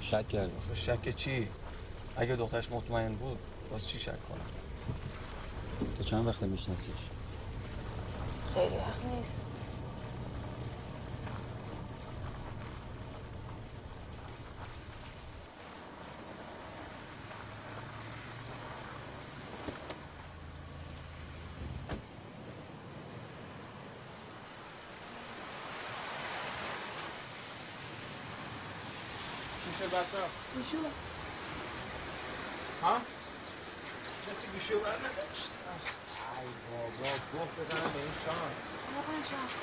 شک کردیم. آخه شک چی؟ اگه دخترش مطمئن بود باز چی شک کنم؟ تو چند وقت میشناسیش؟ خیلی وقت نیست. بچه ها؟ گوشو ها؟ کسی گوشی بر نداشت ای بابا گفت بزنم به این شان. واقعا شد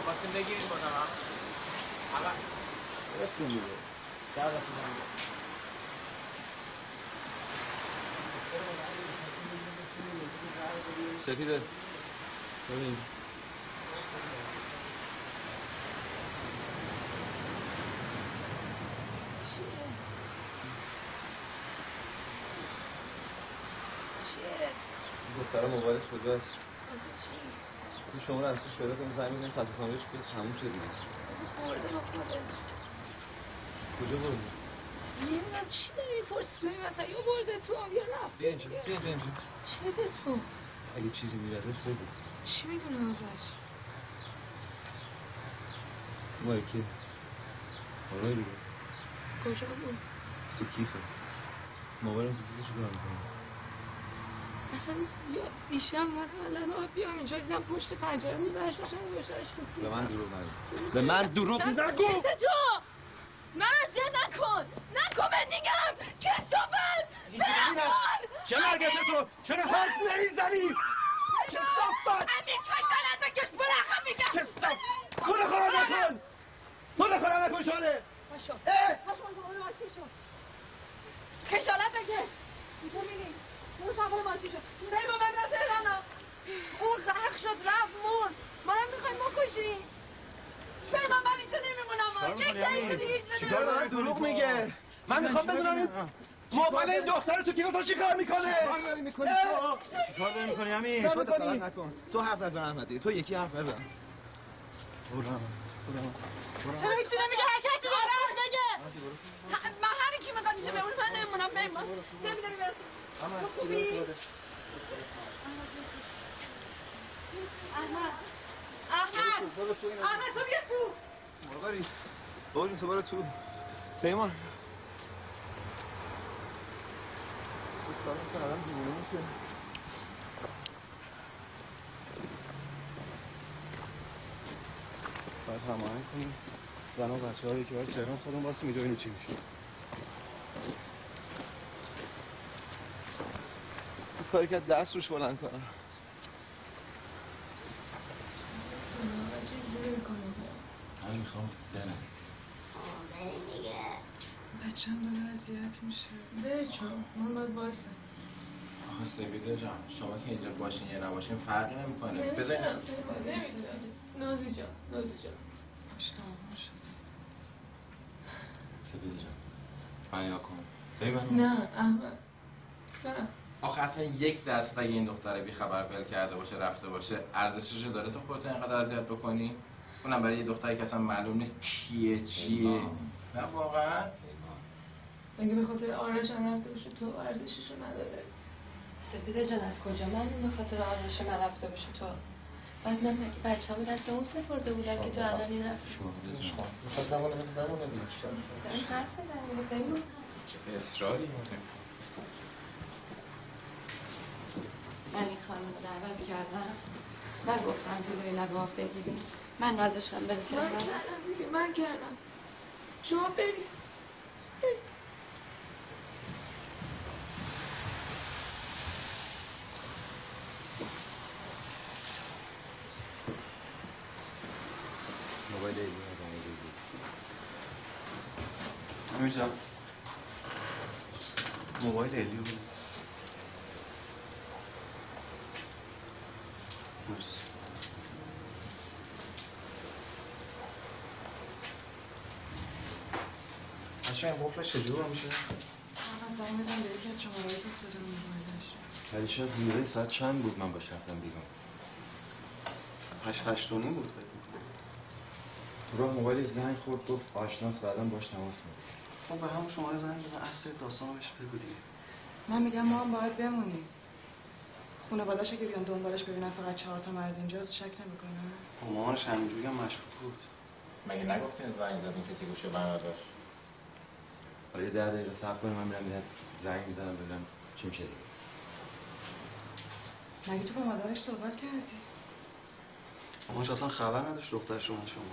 مخواستیم بگیریم با هم اول رفتیم دیگه در رفتیم سپیده. ببین چیه؟ دختر موبایلش کجاست؟ چی؟ این شما رو از توش پیدا کنیم زنگ بزنیم تموم شد دیگه برده با خودش. کجا بردی نمی‌دونم چی داری می‌پرسی؟ تو این مثلا یا برده تو یا رفت. بیا اینجا بیا. بیا اینجا چه تو؟ اگه چیزی میره ازش بگو. چی می‌دونم ازش؟ ما یکی آره دیگه. کجا بود؟ تو کیفه. موبایلم تو کیفه چیکار می‌کنی اصلا دیشب من الان بیام اینجا دیدم پشت پنجره میبرش به من دروغ نگو. به من دروغ نگو. من اذیت نکن. نکن به دیگم کسافت برم چه مرگت تو؟ چرا حرف نمی‌زنی؟ کسافت امیر خجالت بکش. بلخم میگم. کسافت تو نخواهم نکن. تو نخواهم نکن شانه پاشو! پاشو خجالت بکش. اینجا میریم برو سوار ماشین شو بریم با من تهران اون غرق شد رفت مرد. منم می‌خوایم بکشیم بریم من من اینجا نمیمونم. داره؟ دروغ میگه. من می‌خوام بدونم این موبایل این دختر تو کیف تو چیکار می‌کنه؟ چیکار داری می‌کنی! تو؟ چیکار داری می‌کنی امیر؟ نه تو می‌کنی. دخالت نکن. تو حرف نزن احمدی. تو یکی حرف نزن. برو. برو چرا هیچی نمیگه؟ هر کسی داره. بگه من هر کی می‌خواد اینجا بمونه من نمیمونم. بریم نمی‌دونی برسیم خوبی؟ احمد. احمد. احمد تو بیا تو. مادری بابا تو برو تو. پیمان. باید هماهنگ کنیم. زن و بچه ها یکی باید تهران خودم واسه اینجا ببینیم چی میشه این کاری که دست روش بلند کنم. من می‌خوام برم. بچم داره اذیت میشه. بره چون من باید بایستم آخه سپیده جان شما که اینجا باشین یا نباشین فرقی نمی‌کنه. بذارین نازی جان نازی جان. سپیده جان فنیا کن. ببین نه احمد. نه. آخه اصلا یک درصد اگه این دختره بی خبر ول کرده باشه رفته باشه ارزشش رو داره تو خودت اینقدر اذیت بکنی؟ اونم برای یه دختری که اصلا معلوم نیست کیه چیه؟ نه واقعا. اگه به خاطر آرش هم رفته باشه تو ارزشش رو نداره. سپیده جان از کجا؟ من به خاطر آرش من رفته باشه تو. بعد من مگه بچه همو دست اون سپرده بودم که تو الان این حرف دارم حرف چه اصراری. من این خانم رو دعوت کردم. من گفتم جلوی آب بگیریم. من نذاشتم بره من کردم من کردم. شما برید موبایل ایدی از زنگ بگیر امیر جان موبایل الیو بود مرسی قفلش چجور میشه؟ احمد زنگ بدم به یکی از شماره ولی میره ساعت چند بود من باش رفتم بیرون؟ هشت هشت و نیم بود. فکر می‌کنم. راه موبایل زنگ خورد گفت آشناس بعدم باش تماس می‌گیره. خب به همون شماره زنگ بزن اصل داستان رو بهش بگو دیگه. من میگم ما هم باید بمونیم. خانواده‌اش اگه بیان دنبالش ببینن فقط چهار تا مرد اینجاست شک نمی‌کنن. با مامانش همینجوری هم مشکوک بود. مگه نگفتین زنگ زدین کسی گوشه برداشت حالا یه ده دقیقه صبر کنیم من میرم یه زنگ می‌زنم ببینم چی میشه دیگه مگه تو با مادرش صحبت کردی؟ مامانش اصلا خبر نداشت دخترش رو شما.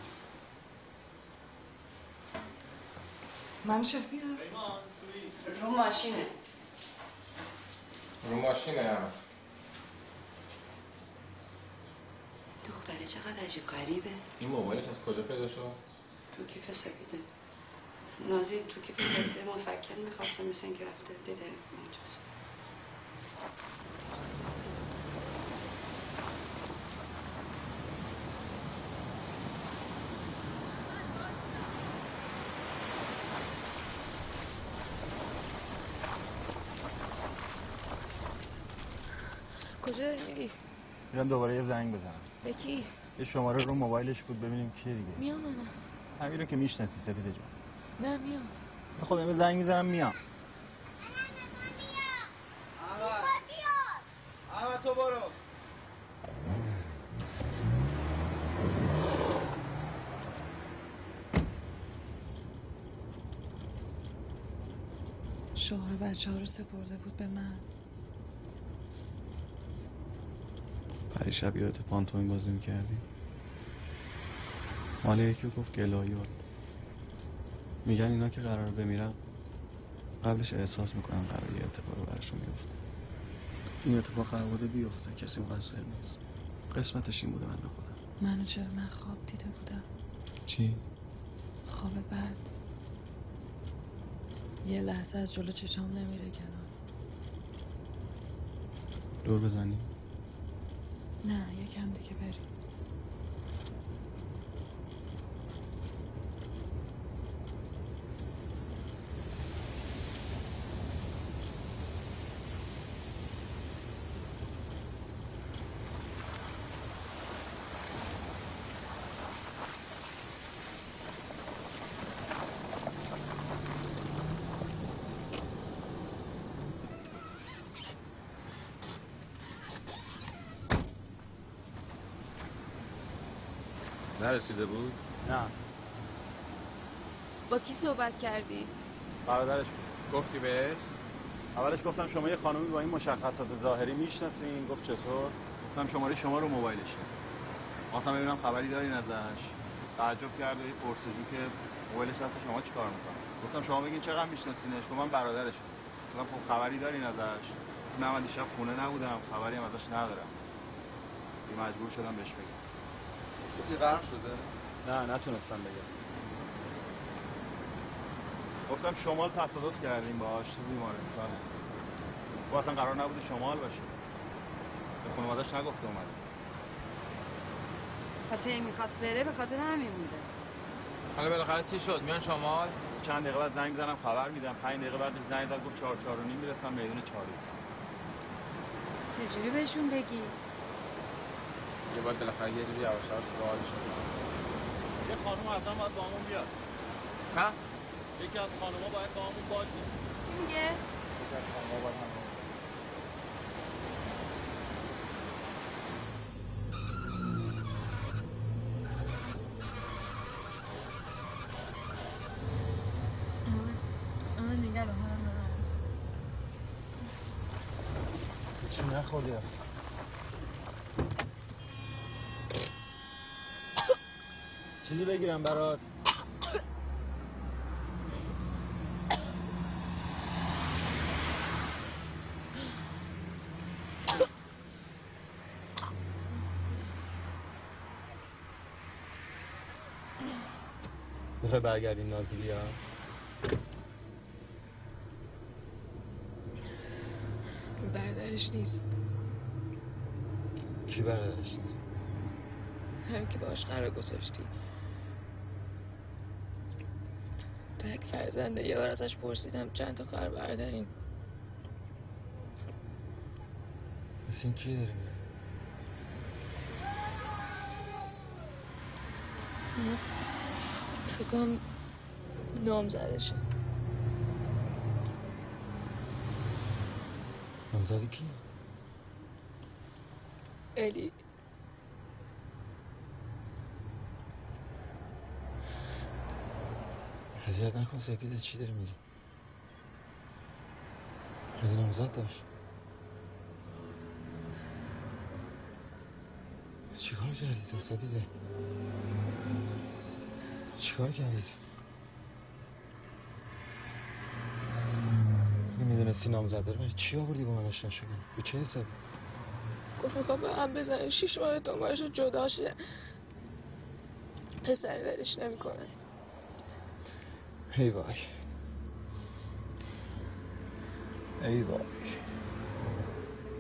من بیارم رو ماشینه. رو ماشینه. دختره چقدر عجیب غریبه. این موبایلش از کجا پیدا شد؟ تو کیف سپیده نازی تو کیف سپیده مسکن می‌خواسته مثل اینکه رفته دیده اونجاست. کجا داری؟ میرم دوباره یه زنگ بزنم. به کی؟ یه شماره رو موبایلش بود ببینیم کیه دیگه. میام منم همین رو که می‌شناسی سپیده جان. نه میام. خودم یه زنگ می‌زنم میام. احمد تو برو. شوهر بچه ها رو سپرده بود به من. پریشب یادت پانتومین بازی می‌کردی؟ مال یکی رو گفت گلایات. میگن اینا که قرار بمیرن قبلش احساس می‌کنن قرار یه اتفاق براشون میفته این اتفاق قرار بوده بیفته کسی مقصر نیست. قسمتش این بوده من خودم منو چرا من خواب دیده بودم؟ چی؟ خواب بعد. یه لحظه از جلو چشام نمیره کنار. دور بزنی؟ نه یکم دیگه بریم. نرسیده بود؟ نه. با کی صحبت کردی؟ برادرش بود گفتی بهش؟ اولش گفتم شما یه خانومی با این مشخصات ظاهری می‌شناسین. گفت چطور؟ گفتم شماره شما رو موبایلشه. خواستم ببینم خبری دارین ازش. تعجب کرد و یه پرسجو که موبایلش دست شما چیکار می‌کنه؟ گفتم شما بگین چقدر میشناسینش. گفت من برادرشم گفتم خب خبری دارین ازش. نه من دیشب خونه نبودم. خبری هم ازش ندارم. مجبور شدم بهش بگم. گفتی غرق شده؟ نه نتونستم بگم. گفتم شمال تصادف کردیم باهاش تو بیمارستان. و اصلا قرار نبوده شمال باشه. به خانوادش نگفته اومده. پس این می‌خواست بره به خاطر همین بوده. حالا بالاخره چی شد؟ میان شمال؟ چند دقیقه بعد زنگ زنم خبر میدم. پنج دقیقه بعد زنگ زد گفت چهار چهار و نیم می‌رسم میدون چاریز چجوری بهشون بگی؟ یه باید بالاخره یه جوری یواش یواش راهشون یه خانم اصلا باید با همون بیاد. ها؟ یکی از خانوما باید با همون باشه. کی میگه؟ یکی از خانوما باید همون آه نگه رو چی نخوردی چیزی بگیرم برات. می‌خوای برگردیم نازی بیا برادرش نیست. کی برادرش نیست؟ همین که باش قرار گذاشتی تک فرزنده یه بار ازش پرسیدم. چند تا خواهر برادرین پس این کی داری فکرم نام زده شد نامزدی کی؟ الی. اذیت نکن سپیده چی داری میگی؟ مگه نامزد داشت چیکار کردی تو سپیده؟ چیکار کردی تو؟ می‌دونستی نامزد داره برای چی آوردی با من آشنا شدی؟ به چه حسابی؟ گفت می‌خواد به هم بزنه شیش ماه دنبالش جدا شه پسر ولش نمی‌کنه ای وای ای وای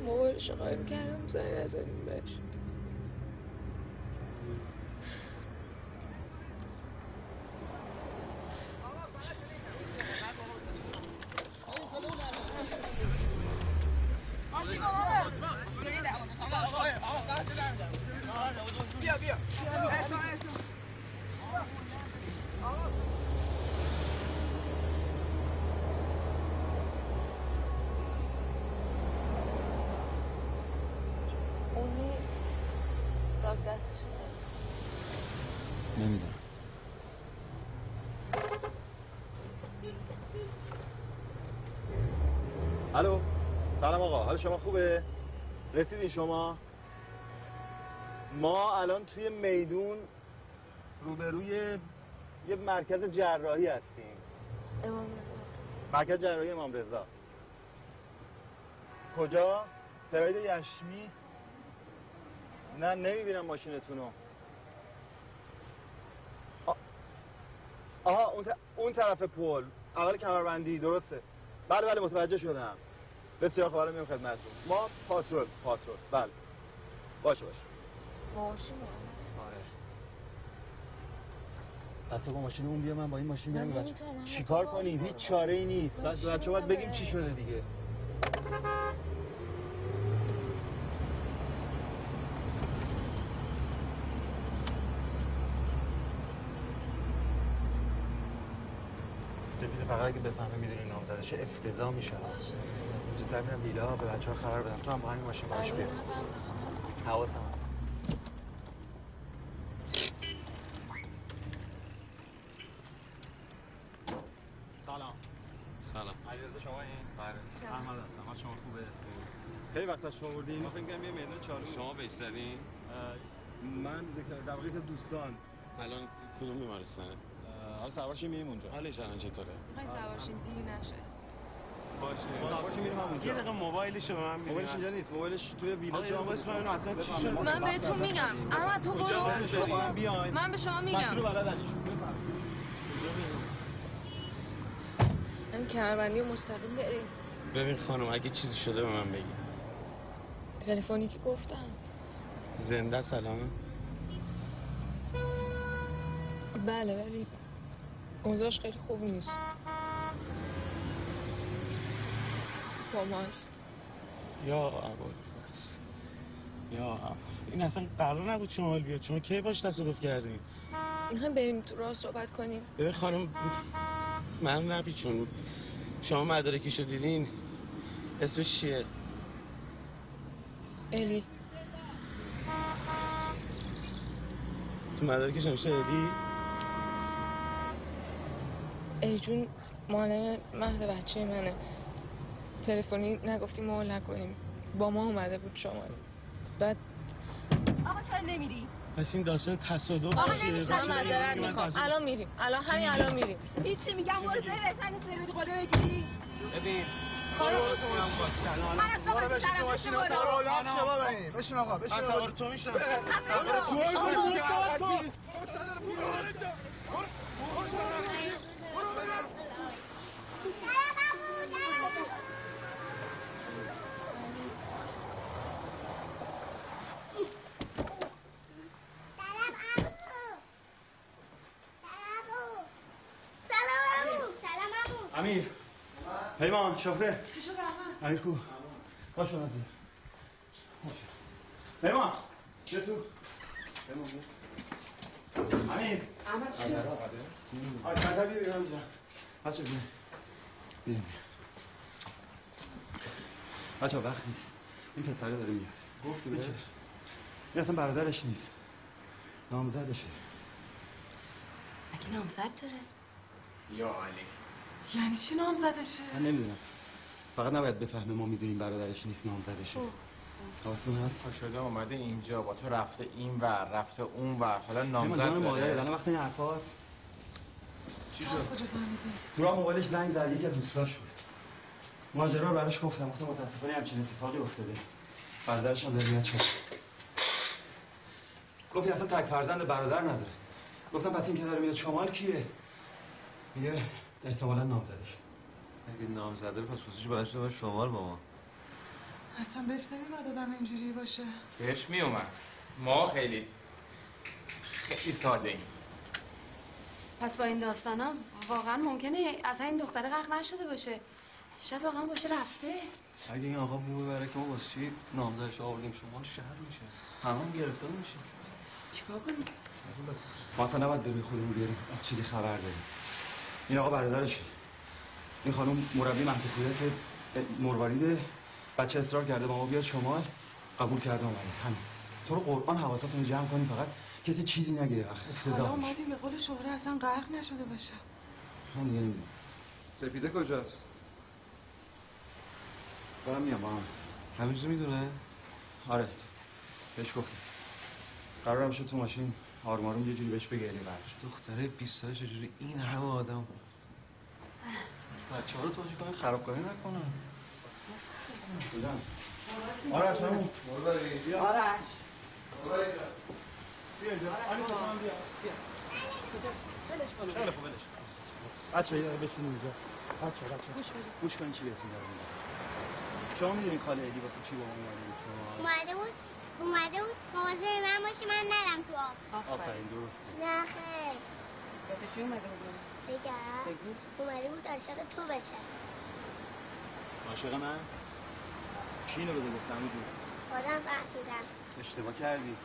موبایلش رو قایم کردم زنگ نزدیم بهش شما خوبه؟ رسیدین شما؟ ما الان توی میدون روبروی یه مرکز جراحی هستیم. امام مرکز جراحی امام رضا. کجا؟ پراید یشمی؟ نه نمی‌بینم ماشینتون رو آ- آها اون, اون طرف پل. اول کمربندی درسته. بله بله متوجه شدم. بسیار خوب میام خدمتتون. ما پاترول پاترول. بله. باشه باشه. ماشین آره. پس تو با ماشین اون بیا من با این ماشین نمی‌تونم. چیکار کنیم؟ هیچ چاره ای نیست. بس بچه باید بگیم چی شده دیگه. سپید فقط اگه بفهمه چه افتضاح میشه اینجا میرم ویلا به بچه ها خبر بدم. تو هم با همین ماشین باش بیا. حواسم هست. سلام. سلام. علیرضا شما این؟ بله. احمد هستم شما خوبه؟ خیلی وقت شما بردیم. ما فکر کنم یه میدون چالو شما بهش من من در واقع دوستان. الان کدوم بیمارستانه؟ حالا سوارشین میریم اونجا. حالش الان چطوره؟ می‌خوای سوارشین دیر نشه باشه. سوارش میریم همونجا یه دقیقه موبایلش رو به من موبایلش اینجا نیست. موبایلش توی ویلا جا واسه من اصلا چی شد؟ من بهتون میگم. اما تو برو تو برو. بیاین من به شما میگم. مسئول بلدنش این کمربندی و مستقیم بریم. ببین خانم اگه چیزی شده به من بگی. تلفنی که گفتن. زنده سلامه. بله ولی اوضاعش خیلی خوب نیست. با ماست یا اول یا. این اصلا قرار نبود شما بیاد. شما کی باش تصادف کردین می‌خوایم بریم تو راه صحبت کنیم. ببین خانم من نپیچون شما مدارکیشو دیدین؟ اسمش چیه؟ الی. تو مدارکش نوشته الی؟ الی جون معلم مهد بچه منه. تلفنی نگفتیم ما نکنیم. با ما اومده بود شما. بعد آقا چرا نمیری؟ پس این داستان تصادف آقا من معذرت می‌خوام. الان میریم. الان همین الان میریم. هیچی میگم برو جای بهتر نیست بری خدا بگیری ببین. خانم من از تو بشه برو بشین آقا بشین تو میشم سلام عمو سلام عمو امیر پیمان شهره. چی شد احمد؟ امیر کو باش من ازیر پیمان چه تو. پیمان بیا. امیر احمد چی؟ شد؟ آی کتا بیا بیا بچه بیا. بیا بیا. بچه وقت نیست. این پسره داره میاد. گفتی بچه. این اصلا برادرش نیست. نامزدشه. اگه نامزد داره؟ یا علی. یعنی چی نام زدشه؟ من نمی‌دونم. فقط نباید بفهمه ما می‌دونیم برادرش نیست نامزدشه. حواستون هست؟ پا شده اومده اینجا با تو رفته این ور رفته اون ور. حالا پیمان نامزد داره. الان وقت این حرفاست چی شد؟ تو راه موبایلش زنگ زد یکی از دوستاش بود. ماجرا رو براش گفتم گفتم متاسفانه همچین اتفاقی افتاده. برادرش هم داره میاد شد گفت اصلا تک فرزند برادر نداره. گفتم پس این که داره میاد شمال کیه؟ میگه احتمالا نامزدش اگه نام زده پس خصوصی بلنش به شمال با ما اصلا بهش نمیاد آدم اینجوری باشه. بهش می اومد ما خیلی خیلی ساده ایم. پس با این داستانا واقعا ممکنه اصلا این دختره غرق نشده باشه. شاید واقعا باشه رفته. اگه این آقا بو ببره که ما واسه چی نامزدش آوردیم شما شهر میشه. همون گرفتار میشه. چیکار کنیم؟ ما اصلا نباید به روی خودمون بیاریم از چیزی خبر داریم. این آقا برادرشه این خانم مربی منطقیه که مرواریده بچه اصرار کرده با ما بیاد شمال قبول کرده اومده همین. تو رو قرآن حواستون جمع کنیم فقط کسی چیزی نگه اخ حالا افتضاح میشه. اومدیم به قول شهره اصلا غرق نشده باشه. من دیگه نمی‌دونم. سپیده کجاست؟ دارم میام با هم همه چیزو می‌دونه؟ آره. بهش گفتم. قرارم شد تو ماشین آروم آروم یه جوری بهش بگیریم برش دختره 20 ساله چجوری؟ این همه آدم. بچه ها رو توجه کنن خرابکاری نکنن آرش همون. آرش. بیا اینجا آنی تو هم بیا. بیا. خیلی خوب ولش بچه یه بشین اینجا. بچه بچه گوش بده. گوش کن چی بهتون دارم میگم. شما می‌دونین خاله ایدی واسه چی با اومده بود شما اومده بود. اومده بود مواظب من باشی من نرم تو آب. آفرین درست. نه واسه چی اومده بودی؟ بگم. اومده بود عاشق تو بشه. عاشق من؟ کی اینو بده گفتم؟ میدون خودم فهمیدم اشتباه کردی.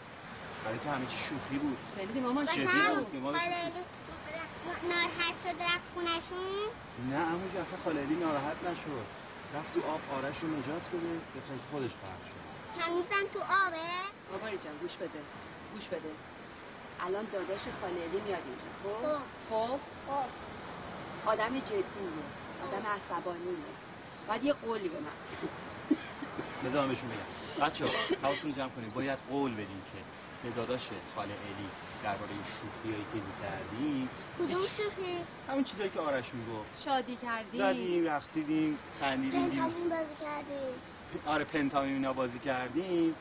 برای تو همه چی شوخی بود. شنیدی مامان چه بازم بود؟ ناراحت شد رفت خونشون نه اما که اصلا خاله ایدی ناراحت نشد. رفت تو آب آرش رو نجات بده به خیلی خودش غرق شد. هنوزم تو آبه؟ بابایی جان گوش بده. گوش بده. الان داداش خالدی میاد اینجا. خب؟ خب. خب؟ آدم جدیه. آدم عصبانیه. باید یه قولی به من. بذار من بهشون بگم. بچه حواستون جمع کنید. باید قول بدیم که به داداش خاله الی درباره شوخیایی که می‌کردیم کدوم شوخی؟ همون چیزایی که آرش می‌گفت شادی کردی. زدیم رقصیدیم خندیدیم بازی کردی. آره پنتامین اینا بازی کردیم.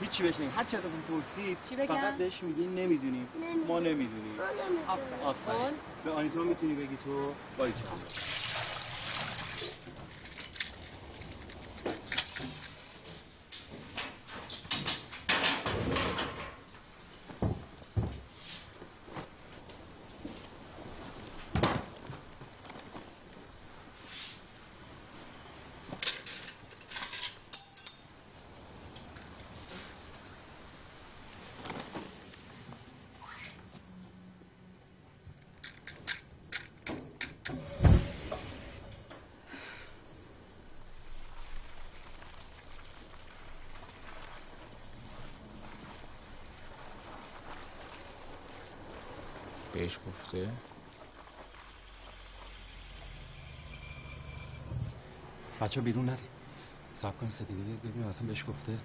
هیچی بهش نگیم هر چی ازتون پرسید چی بگم؟ فقط بهش میگین نمی‌دونیم. ما نمی‌دونیم. ما نمی‌دونیم. آفرین. به آنیتا می‌تونی بگی تو باری بهش گفته بچه بیرون نری سب کن سپیده ببینیم اصلا بهش گفته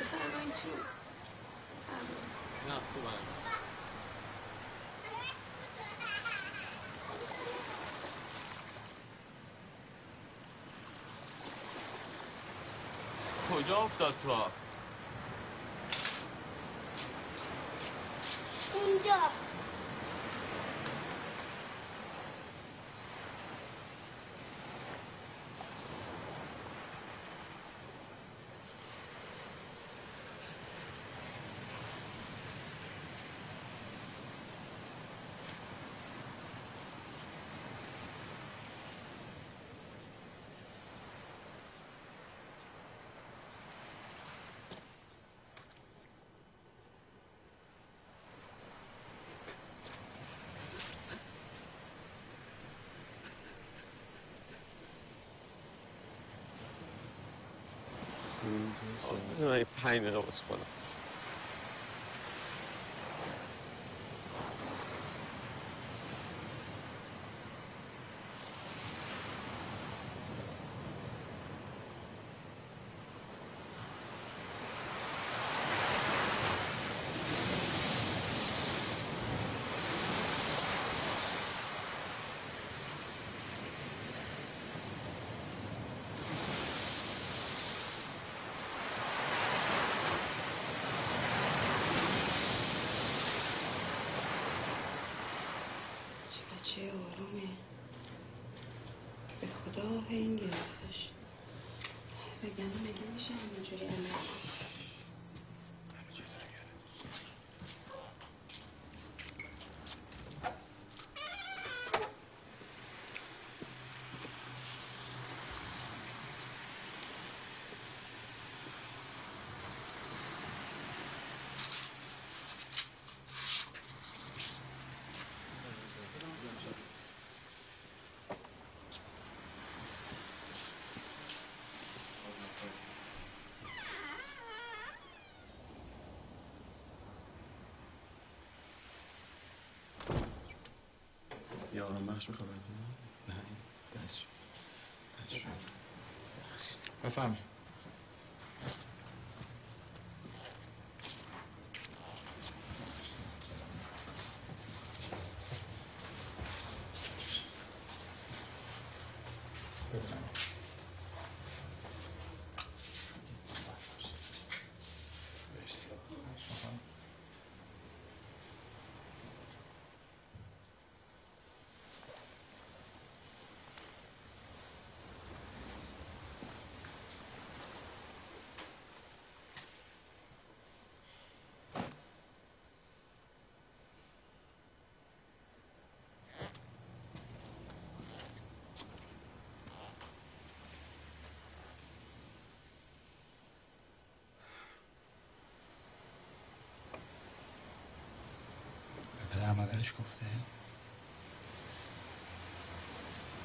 بفرمایید چی؟ نه خوبم کجا افتاد تو آب؟ اونجا من پنج دقیقه واسه خودم چه بچه آرومه به خدا هی گرفتش بگم مگه میشه همینجوری عمل کنی؟ یا آرام بخش می‌خوام نه دست شد. دست شد. بفهمی is koktejl.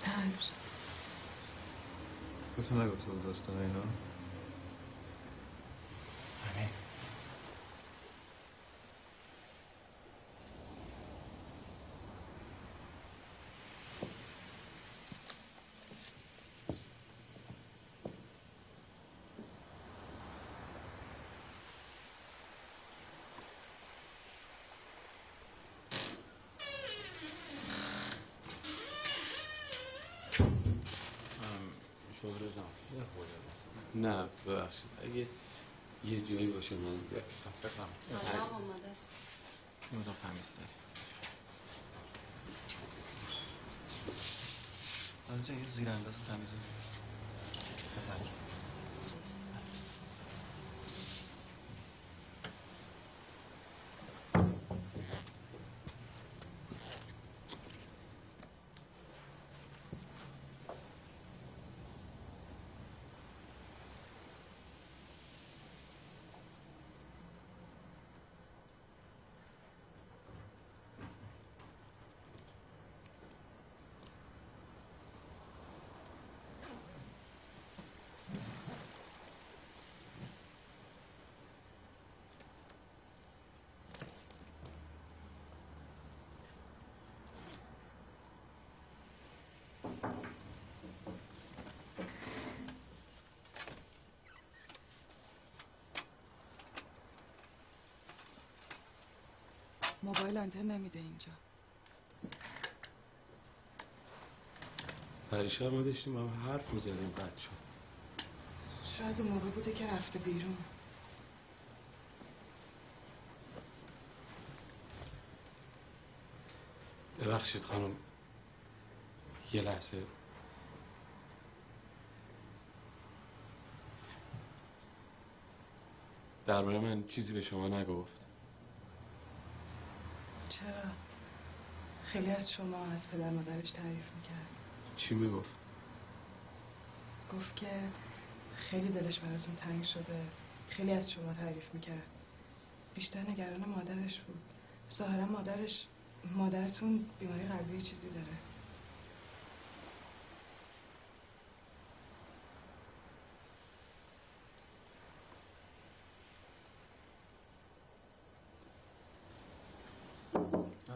Hayır. Kötü ne götürdü hastaneye ha? نه ببخشید. اگه یه جایی باشه من فکرم آماده است. تمیز داری از جایی زیر انداز تمیز موبایل آنتن نمیده اینجا. پریشب ما داشتیم هم حرف می‌زدیم قد شد. شاید اون موقع بوده که رفته بیرون. ببخشید خانم یه لحظه. درباره من چیزی به شما نگفت. چرا خیلی از شما از پدر مادرش تعریف می‌کرد. چی می‌گفت؟ گفت که خیلی دلش براتون تنگ شده. خیلی از شما تعریف می‌کرد. بیشتر نگران مادرش بود. ظاهرا مادرش مادرتون بیماری قلبی چیزی داره نازی ببخشید یه لحظه. وقتی طرف برادرش نیست واسه چی میگی دلش برای شما تنگ شده واسه چی میگی از شما تعریف می‌کرد حال شدن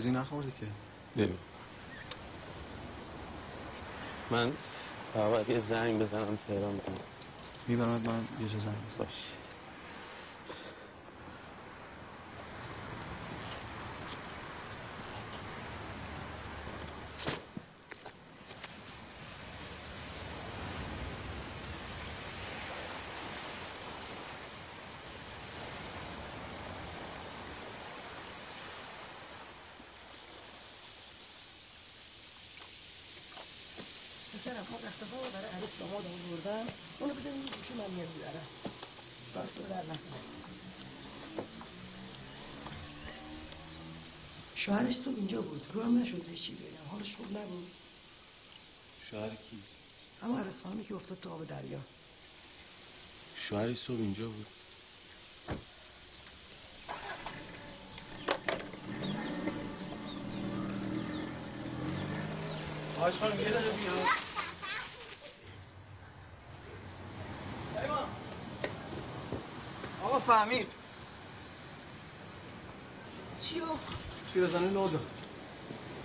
چیزی نخوردی که. ببین. من باید یه زنگ بزنم تهران. برم میبرمت من یه زنگ باش. داماد آوردم اونو بزن این گوشی من میاد بیارم. دست رو در نکنه شوهرش تو اینجا بود. رو هم نشد بهش چی بگم. حالش خوب نبود. شوهر کی؟ اما عروس خانمی که افتاد تو آب دریا. شوهرش صبح اینجا بود. آج خانم یه دقیقه بیا آقا فهمید چیو؟ پیرزنی لو داد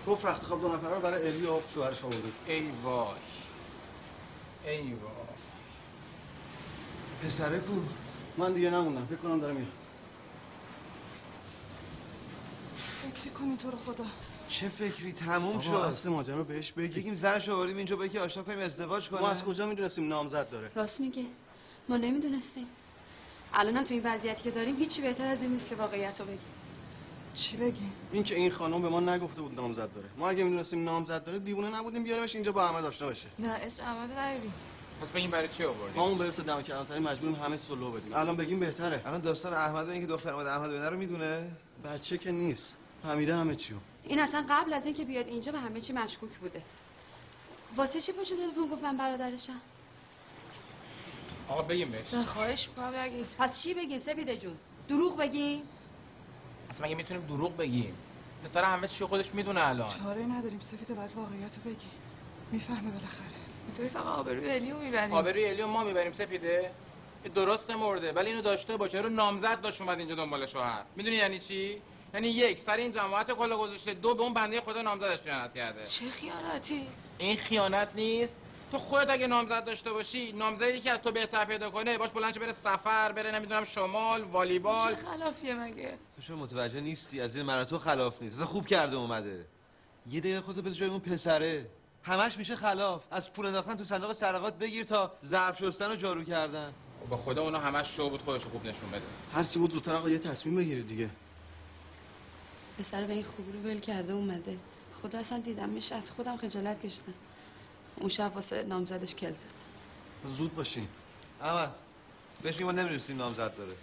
گفت رخت خواب دو نفره رو برای الی و شوهرش آورده. ای وای. ای وای. پسره کو؟ من دیگه نموندم. فکر کنم داره میاد. فکر کنی تو رو خدا. چه فکری؟ تموم شد. اصل ماجرا بهش بگی بگیم زنش آوردیم اینجا با یکی آشنا کنیم ازدواج کنه. ما از کجا می‌دونستیم نامزد داره؟ راست میگه. ما نمی‌دونستیم. الانم تو این وضعیتی که داریم هیچی بهتر از این نیست که واقعیت رو بگیم. چی بگیم؟ این که این خانم به ما نگفته بود نامزد داره. ما اگه می‌دونستیم نامزد داره دیوونه نبودیم بیاریمش اینجا با احمد آشنا بشه. نه اسم احمد نیاریم پس بگیم برای چی آوردیم؟ ما اون برسه دم کلانتری مجبوریم همه سلو بدیم. الان بگیم بهتره. الان داستان احمد و اینکه دختر اومده احمد ببینه رو می‌دونه؟ بچه که نیست. فهمیده همه چیو این اصلا قبل از اینکه بیاد اینجا به همه چی مشکوک بوده. واسه چی پشت تلفن گفت من برادرشم؟ آقا بگیم بهش نه خواهش می‌کنم نگید پس چی بگیم سپیده جون دروغ بگیم اصلا مگه می‌تونیم دروغ بگیم؟ پسر همه چی خودش می‌دونه الان. چاره نداریم سفید باید واقعیت رو بگی. می‌فهمه بالاخره. اینطوری فقط آبروی الیو می‌بریم. آبروی الیو ما می‌بریم سپیده. این درست مرده ولی اینو داشته باشه رو نامزد داشت اومد اینجا دنبال شوهر. می‌دونی یعنی چی؟ یعنی یک سر این جماعت کلا گذاشته دو به اون بنده خدا نامزدش خیانت کرده. چه خیانتی؟ این خیانت نیست تو خودت اگه نامزد داشته باشی نامزدی که از تو بهتر پیدا کنه باش بلند شه بره سفر بره نمی‌دونم شمال والیبال. چه خلافیه مگه؟ تو شما متوجه نیستی از این من تو خلاف نیست اصلا خوب کرده اومده. یه دقیقه خودتو بذار جای اون پسره. همش میشه خلاف. از پول انداختن تو صندوق سرقات بگیر تا ظرف شستن و جارو کردن. با خدا اونا همش شو بود خودشو خوب نشون بده. هر چی بود زودتر آقا یه تصمیم بگیرید دیگه. پسر به این خوبی رو ول کرده اومده. خدا اصلا دیدم میشه از خودم خجالت کشیدم اون شب واسه نامزدش کل زد. زود باشین. احمد بهش میگم ما نمی‌دونستیم نامزد داره.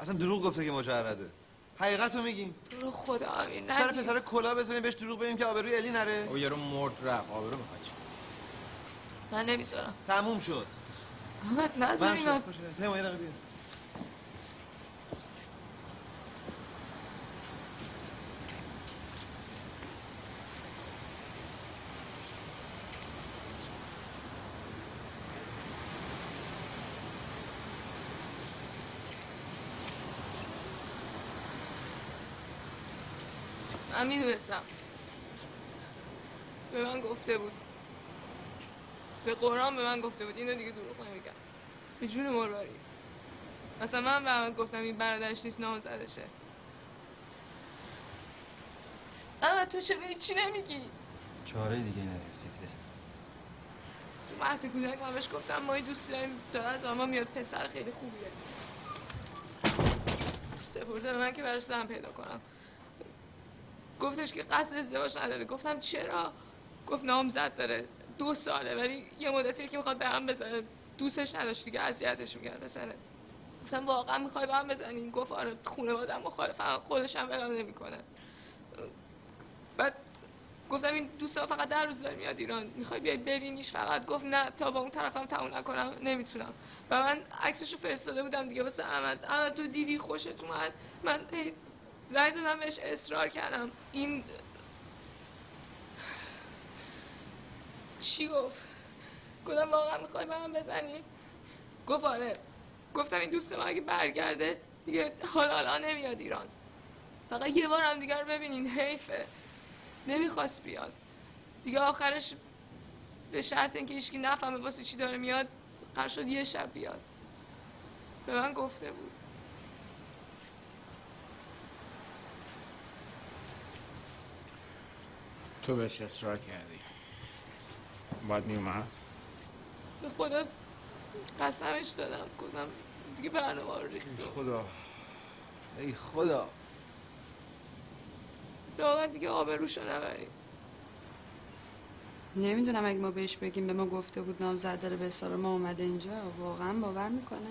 اصلا دروغ گفته که مجرده حقیقت رو میگیم رو خدا امین سر. پسر کلا بزنیم بهش دروغ بگیم که آبروی الی نره؟ او یارو مرد رفت آبرو می‌خواد. چی من نمی‌ذارم. تموم شد. احمد نذار من اینا. من می‌دونستم به من گفته بود. به قرآن به من گفته بود. اینو دیگه دروغ نمیگم. به جون مرواری مثلا من به من گفتم این برادرش نیست نامزدشه. اما تو چرا هیچی نمیگی؟ چاره دیگه نداره سفیده تو مهد کودک من بهش گفتم ما دوست داریم داره از آما میاد پسر خیلی خوبیه. سپرده به من که براش زن پیدا کنم. گفتش که قصد ازدواج نداره. گفتم چرا؟ گفت نامزد داره. دو ساله. ولی یه مدتی که می‌خواد به هم بزنه. دوستش نداشت دیگه اذیتش می‌کرد پسره گفتم واقعا می‌خوای به هم بزنین گفت آره خانواده‌ام مخالفن خودش هم ولم نمی‌کنه. بعد گفتم این دوستا فقط در روز داره میاد ایران. می‌خوای بیای ببینیش؟ فقط گفت نه تا با اون طرفم تموم نکنم. نمی‌تونم. و من عکسشو فرستاده بودم دیگه. واسه احمد. احمد تو دیدی؟ خوشت اومد. من زنگ زدم بهش اصرار کردم. این چی گفت؟ گفتم واقعا می‌خوای به من بزنی؟ گفت آره. گفتم این دوست من اگه برگرده دیگه حالا حالا نمیاد ایران. فقط یه بار هم دیگه رو ببینین حیفه. نمی‌خواست بیاد. دیگه آخرش به شرط اینکه هیچکی نفهمه واسه چی داره میاد قرار شد یه شب بیاد. به من گفته بود. تو بهش اصرار کردی. باید میومد به خدا قسمش دادم گفتم دیگه برنامه رو ریختم خدا ای خدا. واقعا دیگه آبروشو نبریم نمی‌دونم اگه ما بهش بگیم به ما گفته بود نامزد داره به سارا ما اومده اینجا واقعا باور می‌کنه؟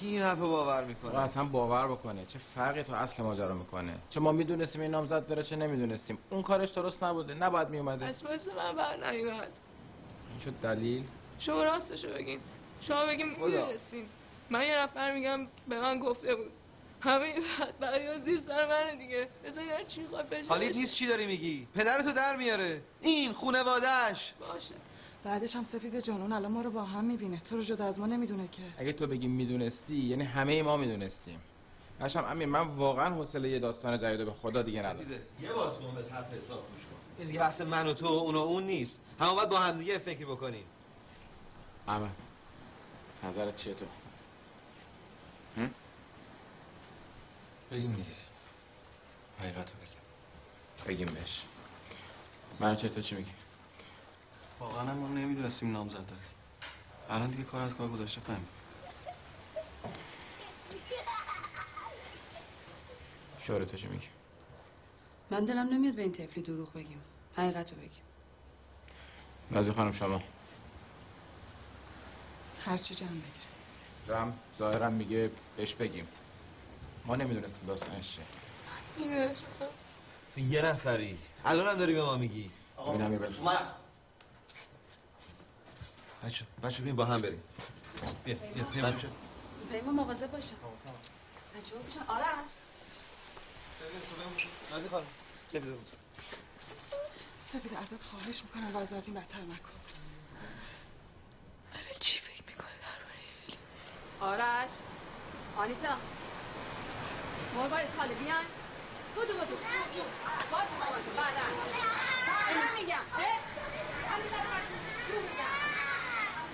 کی این حرف باور آقا می‌کنه اصلا باور بکنه. چه فرقی تو اصل ماجرا می‌کنه؟ چه ما می‌دونستیم این نامزد داره چه نمی‌دونستیم. اون کارش درست نبوده. نباید میومده از باعث من بر نیومد. این شد دلیل؟ شما راستشو بگین. شما بگین. می‌دونستین. من یه نفر میگم به من گفته بود. همه بقیه زیر سر منه دیگه. بذاری هر چی خواهد بجا حالیت نیست چی داری میگی. پدرتو در میاره. این خونوادش باشه. بعدش هم سفید جان اون الان ما رو با هم می‌بینه. تو رو جدا از ما نمی‌دونه که. اگه تو بگی می‌دونستی یعنی همه ما می‌دونستیم. هشم امیر من واقعا حوصله یه داستان جدید به خدا دیگه ندارم. یه بار تو به حرف حساب گوش کن. این دیگه بحث من و تو اون و اون نیست. همه باید با هم دیگه فکر بکنیم. احمد نظرت چیه تو؟ هم؟ بگیم دیگه. حقیقت رو بگیم. بگیم بهش. من چه تو چی میگی؟ واقعا ما نمی‌دونستیم نامزد داره الان دیگه کار از کار گذاشته فهمید شوره تو چی میگی؟ من دلم نمیاد به این طفلی دروغ بگیم. حقیقت رو بگیم. نازی خانم شما. هرچی جمع بگه. رم ظاهرا میگه بهش بگیم. ما نمی‌دونستیم داستانش چیه. تو یه نفری. الان هم داری به ما میگی. امیر بله بچه بچه بیم با هم بریم. بیا بیا بیا بچه. پیما مواظب باشه بچه‌ها بشن آرش نازی خانم سپیده بود سپیده ازت خواهش می‌کنم وضع از این بدتر نکن. داره چی فکر می‌کنه درباره آرش آنیتا. مربای خاله بیان بودو بودو باشه تو بعدا. اینو میگم. اه؟ آنیتا رو میگم.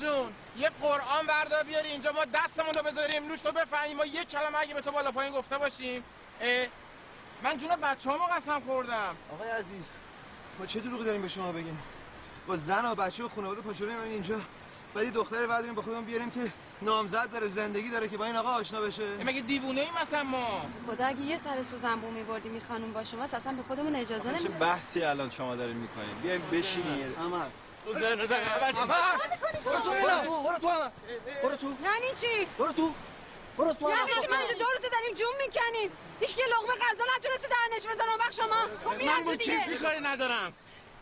جون. یه قرآن بردار بیاری اینجا ما دستمون رو بذاریم روش تو بفهمیم. ما یه کلمه اگه به تو بالا پایین گفته باشیم. من جون بچه همو قسم خوردم. آقای عزیز ما چه دروغی داریم به شما بگیم؟ با زن و بچه و خانواده پاچوری من اینجا. ولی دختری بعد با خودمون بیاریم که نامزد داره زندگی داره که با این آقا آشنا بشه. مگه دیوونه ای مثلا ما؟ خدا اگه یه سر سو زنبون میبردیم این خانوم با شما اصلا به خودمون اجازه چه نمیدیم. بحثی الان شما دارین می‌کنین؟ بیایم بشینید احمد. زن زن برو تو برو تو برو تو یعنی چی؟ برو تو. برو تو. یعنی چی اینجا دو روزه داریم جون می‌کنیم؟ هیچ که لقمه غذا نتونسته درنش بزنه وقت شما. خب من با کسی کاری ندارم.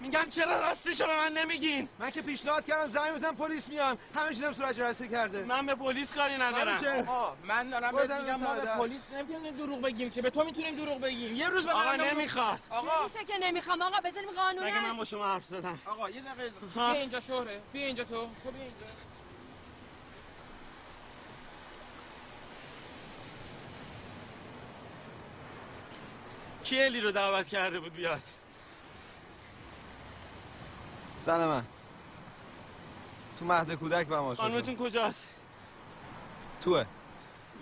میگم چرا راستش رو به من نمیگین؟ من که پیشنهاد کردم زنگ بزن پلیس میان. همه چیزم صورت جلسه کرده. من به پلیس کاری ندارم؟ آقا من دارم بهت میگم ما به. پلیس نمی‌تونیم دروغ بگیم که. به تو می‌تونیم دروغ بگیم. یه روز به آقا نمی‌خواد آقا. نمیشه که نمی‌خوام؟ آقا بذاریم قانون مگه من. با شما حرف زدم؟ آقا یه دقیقه. بیا اینجا شهره بیا اینجا تو. تو بیا اینجا. کی الی رو دعوت کرده بود بیاد؟ زن من. تو مهد کودک با ما خانمتون کجاست؟ توه.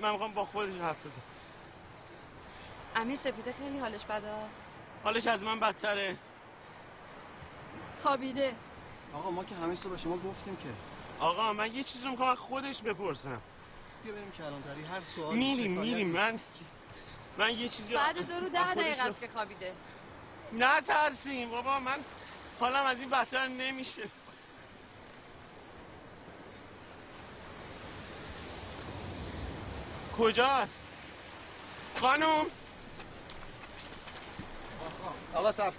من می‌خوام با خودش حرف بزنم. امیر سپیده خیلی حالش بده؟ حالش از من بدتره. خوابیده. آقا ما که همه به شما گفتیم که. آقا من یه چیزی رو می‌خوام خودش بپرسم. بیا بریم کلانتری. هر سوال میریم میریم. من من یه چیزی بعد دو رو از ده دقیقه است که خوابیده. نه ترسیم بابا من حالم از این بدتر نمیشه. کجاست؟ خانم؟ آقا صف.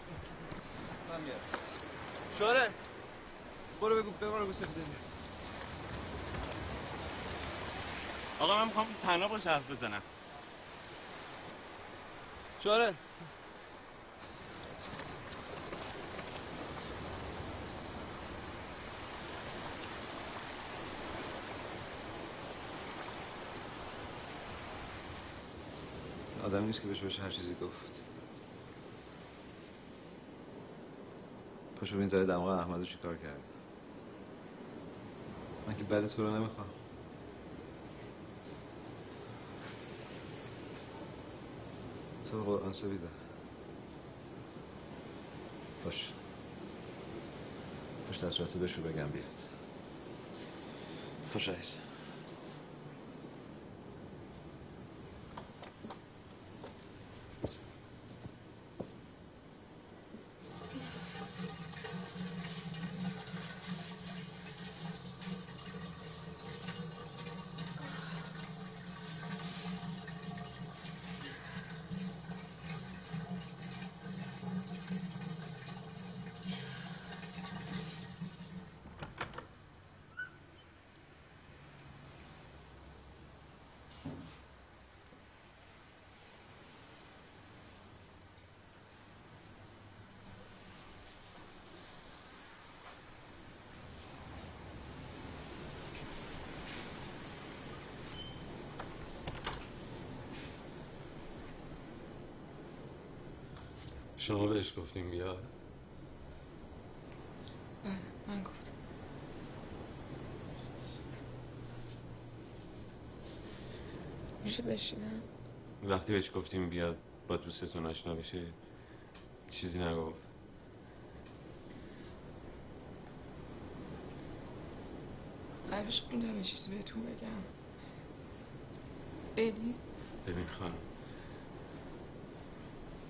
من میارم شوره برو بگو بگو سپیده میاد. آقا من می‌خوام تنها باش حرف بزنم. شوره آدم نیست که بهش بشه هر چیزی گفت. پاشو بین زده دماغ احمدو چی کار کرد؟ من که بد تو رو نمی‌خوام. تو قرآن سویده. باش. پشت از بشو بگم بیاد. خوش عیز شما بهش گفتیم بیاد بله من گفتم. میشه بشینم؟ وقتی بهش گفتیم بیاد با دوستتون آشنا بشه چیزی نگفت. قبلش یه چیزی بهتون بگم. الی ببین خانم.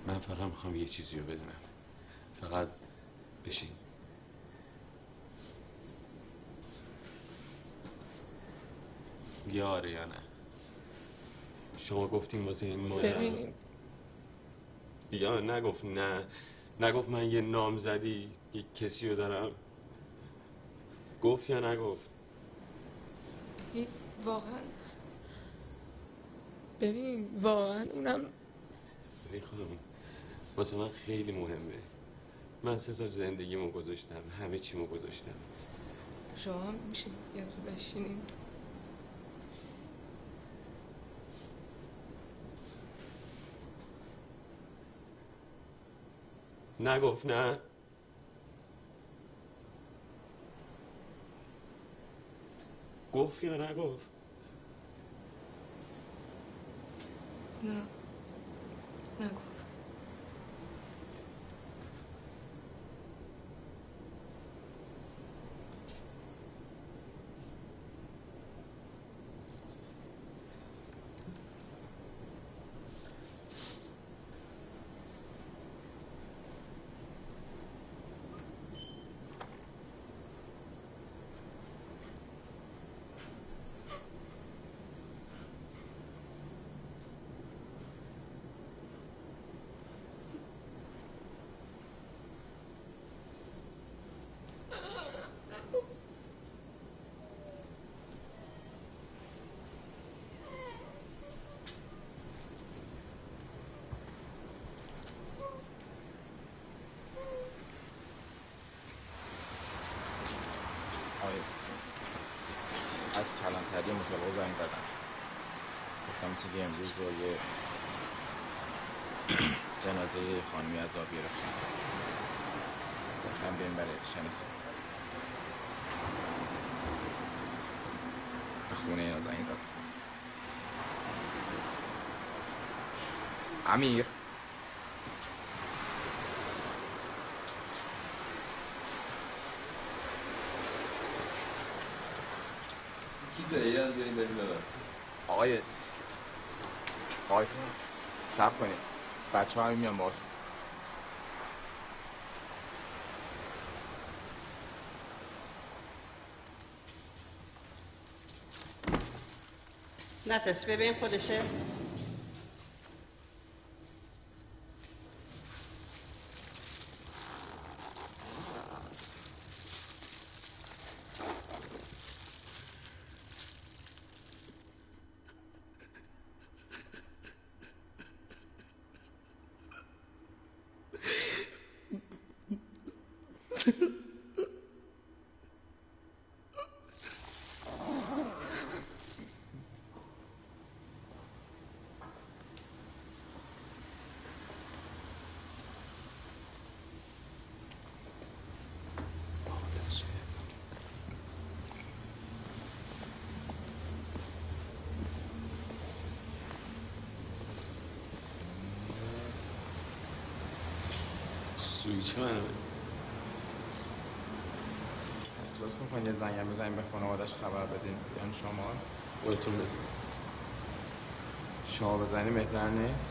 من فقط می‌خوام یه چیزی رو بدونم. فقط بشین. یا آره یا نه؟ شما گفتیم واسه این مادر یا نگفت نه. نگفت من یه نامزدی یه کسی رو دارم. گفت یا نگفت؟ واقعا ببین واقعا اونم ببین خانم. واسه من خیلی مهمه. من سه سال زندگیمو گذاشتم همه چیمو گذاشتم. شما هم میشه تو بشینین؟ نگفت نه. گفت یا نگفت؟ نه. نگفت آقای از کلانتری مطلقه زنگ زدم گفتم مثل که امروز رو یه *clears throat* جنازه خانمی از آب گرفتم. گفتم بیایم برای شناسایی به خونه اینا زنگ زدم. امیر کی دایی از بیاییم بریم ببر آقای آقای سب کنید ها همین میان باهاتون نفس ببین خودشه. منه پس لطف می‌کنید یه زنگم بزنیم به خانوادش خبر بدین بیان شما؟ خودتون بزن شما بزنی بهتر نیست؟